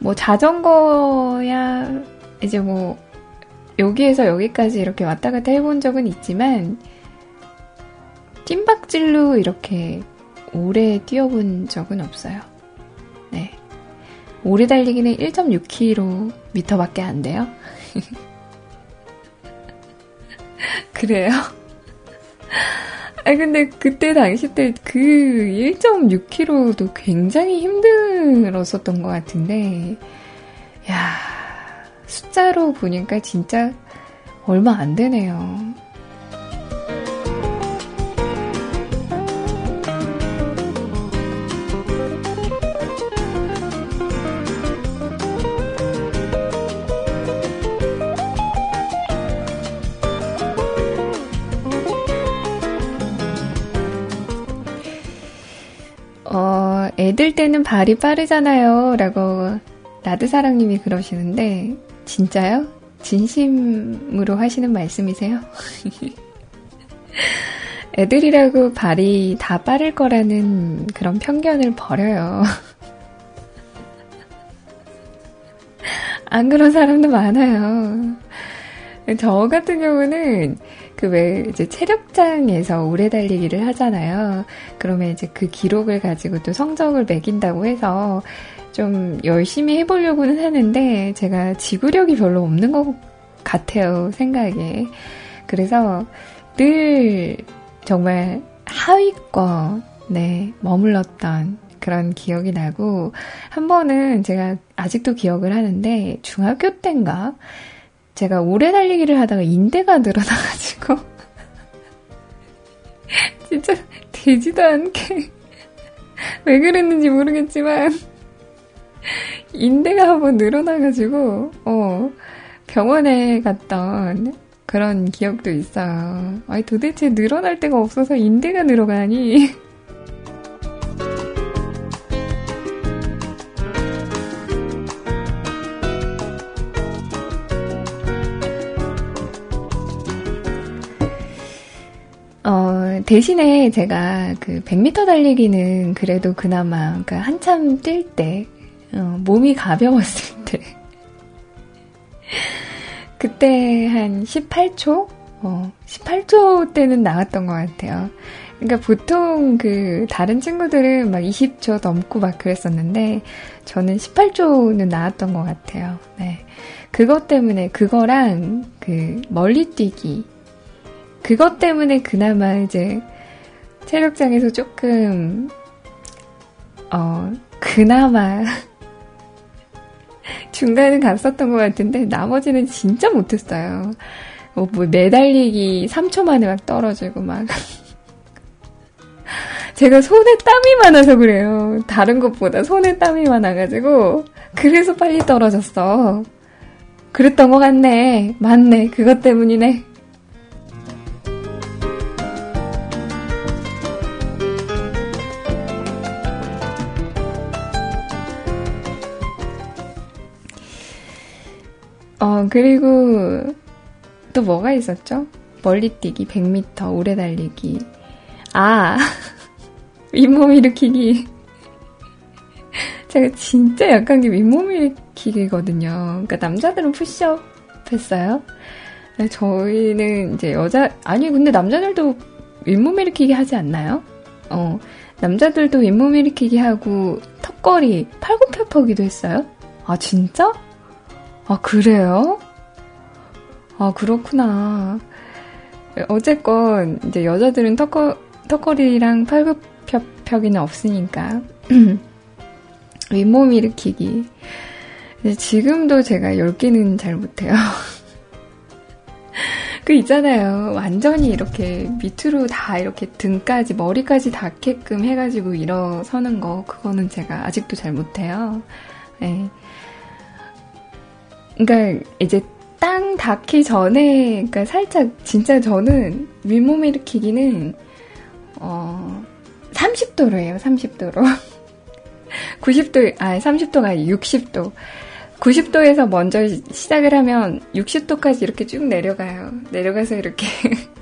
뭐 자전거야 이제 뭐 여기에서 여기까지 이렇게 왔다 갔다 해본 적은 있지만 찐박질로 이렇게 오래 뛰어본 적은 없어요. 네. 오래 달리기는 1.6km밖에 안 돼요. <laughs> 그래요? <laughs> 아 근데 그때 당시 때 그 1.6km도 굉장히 힘들었었던 것 같은데, 야 숫자로 보니까 진짜 얼마 안 되네요. 애들 때는 발이 빠르잖아요. 라고 라드사랑님이 그러시는데, 진짜요? 진심으로 하시는 말씀이세요? <laughs> 애들이라고 발이 다 빠를 거라는 그런 편견을 버려요. <laughs> 안 그런 사람도 많아요. 저 같은 경우는 그 왜 이제 체력장에서 오래 달리기를 하잖아요. 그러면 이제 그 기록을 가지고 또 성적을 매긴다고 해서 좀 열심히 해보려고는 하는데 제가 지구력이 별로 없는 것 같아요, 생각에. 그래서 늘 정말 하위권에 머물렀던 그런 기억이 나고, 한 번은 제가 아직도 기억을 하는데, 중학교 때인가? 제가 오래 달리기를 하다가 인대가 늘어나가지고 <laughs> 진짜 되지도 않게 <laughs> 왜 그랬는지 모르겠지만 인대가 한번 늘어나가지고 어 병원에 갔던 그런 기억도 있어요. 아니 도대체 늘어날 데가 없어서 인대가 늘어가니 대신에 제가 그 100m 달리기는 그래도 그나마, 그러니까 한참 뛸 때, 어, 몸이 가벼웠을 때, <laughs> 그때 한 18초? 어, 18초 때는 나왔던 것 같아요. 그러니까 보통 그 다른 친구들은 막 20초 넘고 막 그랬었는데 저는 18초는 나왔던 것 같아요. 네. 그것 때문에 그거랑 그 멀리 뛰기 그것 때문에 그나마 이제 체력장에서 조금, 어, 그나마 <laughs> 중간은 갔었던 것 같은데 나머지는 진짜 못했어요. 뭐, 뭐 매달리기 3초 만에 막 떨어지고 막. <laughs> 제가 손에 땀이 많아서 그래요. 다른 것보다 손에 땀이 많아가지고 그래서 빨리 떨어졌어. 그랬던 것 같네. 맞네. 그것 때문이네. 어, 그리고 또 뭐가 있었죠? 멀리 뛰기, 100m, 오래 달리기. 아, <laughs> 윗몸 일으키기. <laughs> 제가 진짜 약한 게 윗몸 일으키기거든요. 그러니까 남자들은 푸시업 했어요? 네, 저희는 이제 여자, 아니, 근데 남자들도 윗몸 일으키기 하지 않나요? 어, 남자들도 윗몸 일으키기 하고 턱걸이, 팔굽혀펴기도 했어요? 아, 진짜? 아, 그래요? 아, 그렇구나. 어쨌건, 이제 여자들은 턱거, 턱걸이랑 팔굽혀펴기는 없으니까. <clears throat> 윗몸 일으키기. 지금도 제가 10개는 잘 못해요. <laughs> 그 있잖아요. 완전히 이렇게 밑으로 다 이렇게 등까지, 머리까지 닿게끔 해가지고 일어서는 거, 그거는 제가 아직도 잘 못해요. 네. 그러니까 이제 땅 닿기 전에, 그러니까 살짝 진짜 저는 윗몸 일으키기는 어 30도로 해요. 30도로. 90도, 아 30도가 아니고 60도. 90도에서 먼저 시작을 하면 60도까지 이렇게 쭉 내려가요. 내려가서 이렇게. <laughs>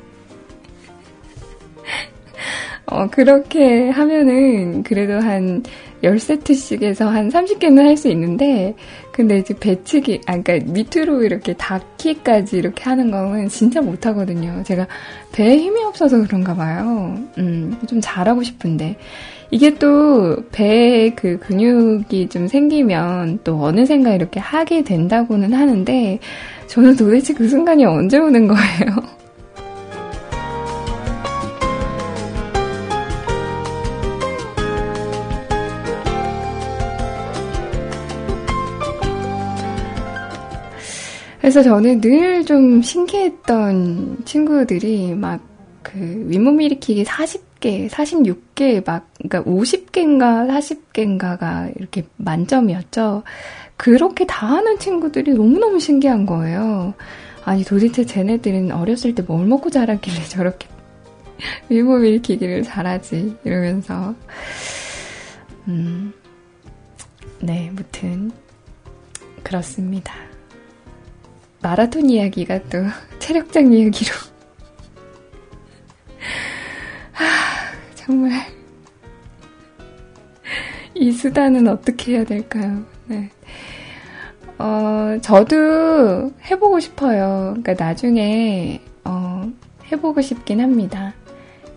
어, 그렇게 하면은 그래도 한 10세트씩 해서 한 30개는 할 수 있는데, 근데 이제 배치기, 아, 그니까 밑으로 이렇게 닿기까지 이렇게 하는 거는 진짜 못하거든요. 제가 배에 힘이 없어서 그런가 봐요. 음, 좀 잘하고 싶은데. 이게 또 배에 그 근육이 좀 생기면 또 어느샌가 이렇게 하게 된다고는 하는데, 저는 도대체 그 순간이 언제 오는 거예요? 그래서 저는 늘 좀 신기했던 친구들이 막 그 윗몸 일으키기 40개, 46개, 막, 그러니까 50개인가 40개인가가 이렇게 만점이었죠. 그렇게 다 하는 친구들이 너무너무 신기한 거예요. 아니, 도대체 쟤네들은 어렸을 때 뭘 먹고 자랐길래 저렇게 <laughs> 윗몸 일으키기를 잘하지. 이러면서. 음, 네, 무튼, 그렇습니다. 마라톤 이야기가 또 체력장 이야기로. 하, 정말. 이 수단은 어떻게 해야 될까요? 네. 어, 저도 해보고 싶어요. 그러니까 나중에, 어, 해보고 싶긴 합니다.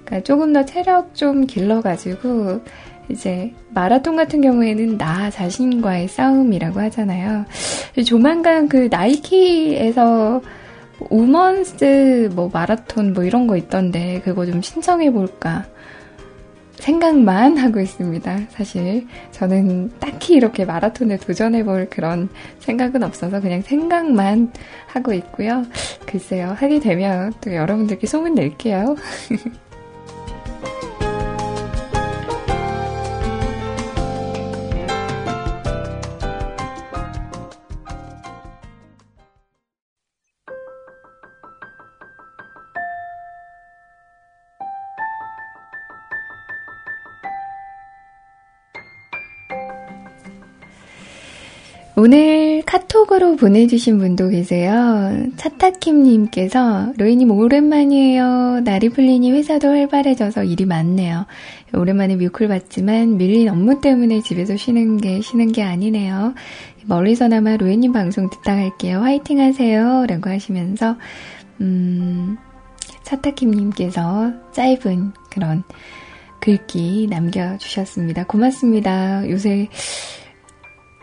그러니까 조금 더 체력 좀 길러가지고, 이제 마라톤 같은 경우에는 나 자신과의 싸움이라고 하잖아요. 조만간 그 나이키에서 우먼스 뭐 마라톤 뭐 이런 거 있던데 그거 좀 신청해 볼까 생각만 하고 있습니다. 사실 저는 딱히 이렇게 마라톤에 도전해 볼 그런 생각은 없어서 그냥 생각만 하고 있고요. 글쎄요. 하게 되면 또 여러분들께 소문 낼게요. <laughs> 오늘 카톡으로 보내주신 분도 계세요. 차타킴님께서 로이님 오랜만이에요. 나리플리님 회사도 활발해져서 일이 많네요. 오랜만에 뮤클 봤지만 밀린 업무 때문에 집에서 쉬는 게 쉬는 게 아니네요. 멀리서나마 로이님 방송 듣다 갈게요. 화이팅 하세요. 라고 하시면서 음, 차타킴님께서 짧은 그런 글귀 남겨주셨습니다. 고맙습니다. 요새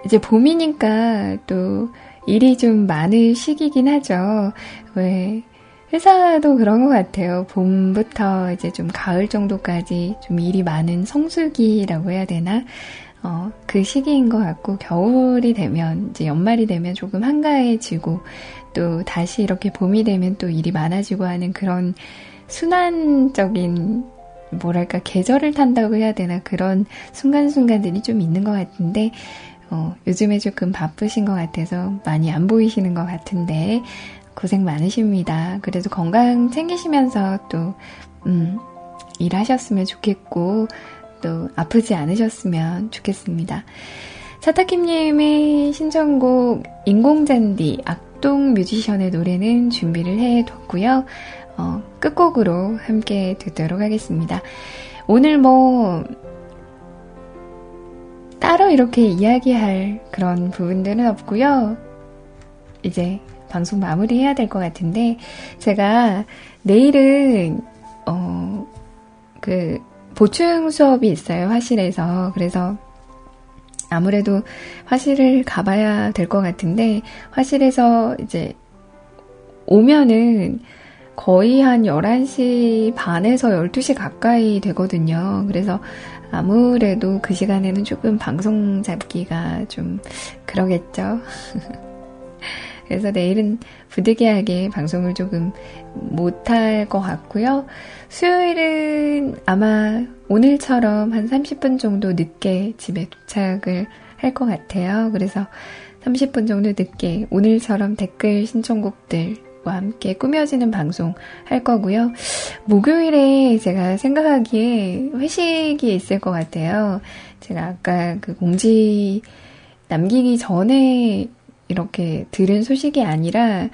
이제 봄이니까 또 일이 좀 많은 시기긴 하죠. 왜, 회사도 그런 것 같아요. 봄부터 이제 좀 가을 정도까지 좀 일이 많은 성수기라고 해야 되나? 어, 그 시기인 것 같고, 겨울이 되면, 이제 연말이 되면 조금 한가해지고, 또 다시 이렇게 봄이 되면 또 일이 많아지고 하는 그런 순환적인, 뭐랄까, 계절을 탄다고 해야 되나? 그런 순간순간들이 좀 있는 것 같은데, 어, 요즘에 조금 바쁘신 것 같아서 많이 안 보이시는 것 같은데 고생 많으십니다. 그래도 건강 챙기시면서 또 음, 일하셨으면 좋겠고 또 아프지 않으셨으면 좋겠습니다. 차타킴님의 신청곡 인공잔디 악동 뮤지션의 노래는 준비를 해뒀고요. 어, 끝곡으로 함께 듣도록 하겠습니다. 오늘 뭐 따로 이렇게 이야기할 그런 부분들은 없고요. 이제 방송 마무리해야 될 것 같은데, 제가 내일은, 어, 그, 보충 수업이 있어요, 화실에서. 그래서 아무래도 화실을 가봐야 될 것 같은데, 화실에서 이제 오면은 거의 한 11시 반에서 12시 가까이 되거든요. 그래서 아무래도 그 시간에는 조금 방송 잡기가 좀 그러겠죠. <laughs> 그래서 내일은 부득이하게 방송을 조금 못할 것 같고요. 수요일은 아마 오늘처럼 한 30분 정도 늦게 집에 도착을 할 것 같아요. 그래서 30분 정도 늦게 오늘처럼 댓글 신청곡들 과 함께 꾸며지는 방송 할 거고요. 목요일에 제가 생각하기에 회식이 있을 것 같아요. 제가 아까 그 공지 남기기 전에 이렇게 들은 소식이 아니라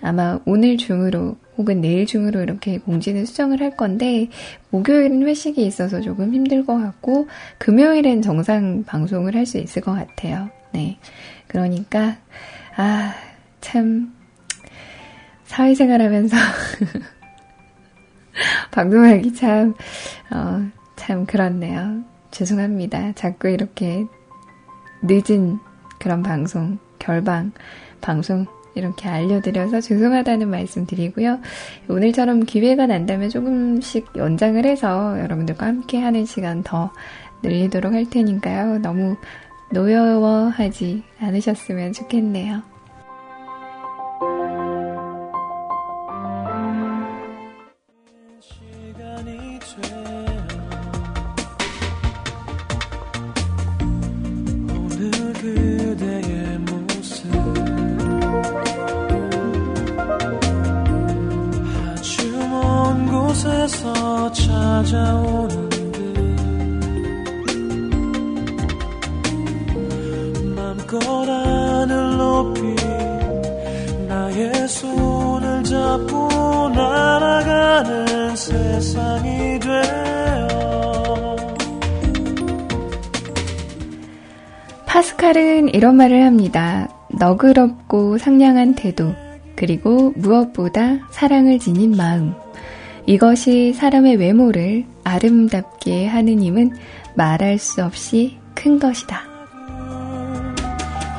아마 오늘 중으로 혹은 내일 중으로 이렇게 공지는 수정을 할 건데 목요일은 회식이 있어서 조금 힘들 것 같고 금요일엔 정상 방송을 할 수 있을 것 같아요. 네. 그러니까 아, 참 사회생활 하면서 <laughs> 방송하기 참, 어, 참 그렇네요. 죄송합니다. 자꾸 이렇게 늦은 그런 방송, 결방, 방송 이렇게 알려드려서 죄송하다는 말씀 드리고요. 오늘처럼 기회가 난다면 조금씩 연장을 해서 여러분들과 함께 하는 시간 더 늘리도록 할 테니까요. 너무 노여워하지 않으셨으면 좋겠네요. 찾아오는 듯 맘껏 하늘 높이 나의 손을 잡고 날아가는 세상이 되어 파스칼은 이런 말을 합니다. 너그럽고 상냥한 태도, 그리고 무엇보다 사랑을 지닌 마음. 이것이 사람의 외모를 아름답게 하는 힘은 말할 수 없이 큰 것이다.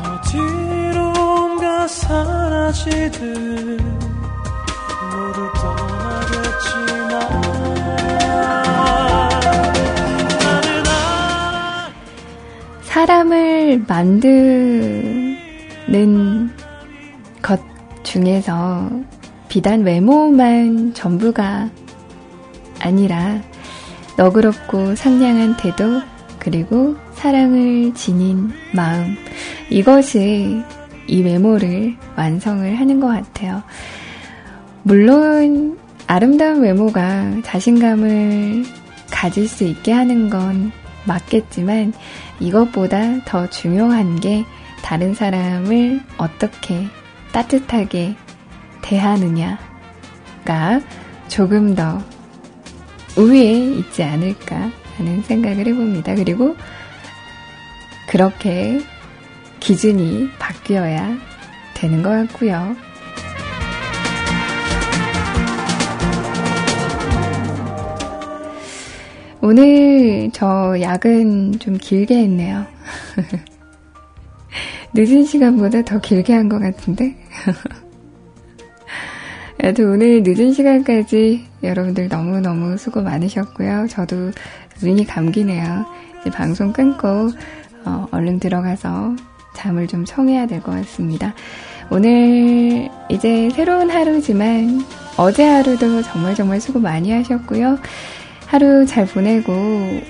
어디론가 사라지듯 모두 떠나겠지만 사람을 만드는 것 중에서 비단 외모만 전부가 아니라 너그럽고 상냥한 태도, 그리고 사랑을 지닌 마음. 이것이 이 외모를 완성을 하는 것 같아요. 물론 아름다운 외모가 자신감을 가질 수 있게 하는 건 맞겠지만 이것보다 더 중요한 게 다른 사람을 어떻게 따뜻하게 대하느냐가 조금 더 우위에 있지 않을까 하는 생각을 해봅니다. 그리고 그렇게 기준이 바뀌어야 되는 것 같고요. 오늘 저 야근 좀 길게 했네요. <laughs> 늦은 시간보다 더 길게 한 것 같은데? <laughs> 여튼 오늘 늦은 시간까지 여러분들 너무너무 수고 많으셨고요. 저도 눈이 감기네요. 이제 방송 끊고 어, 얼른 들어가서 잠을 좀 청해야 될 것 같습니다. 오늘 이제 새로운 하루지만 어제 하루도 정말 정말 수고 많이 하셨고요. 하루 잘 보내고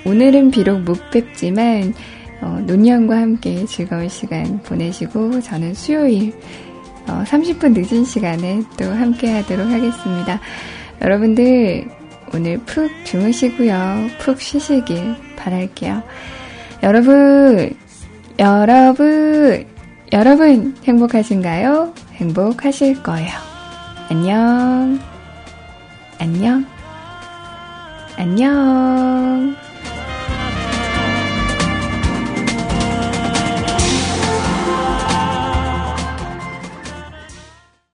오늘은 비록 못 뵙지만 어, 논년과 함께 즐거운 시간 보내시고 저는 수요일 어, 30분 늦은 시간에 또 함께 하도록 하겠습니다. 여러분들 오늘 푹 주무시고요. 푹 쉬시길 바랄게요. 여러분, 여러분, 여러분 행복하신가요? 행복하실 거예요. 안녕. 안녕. 안녕.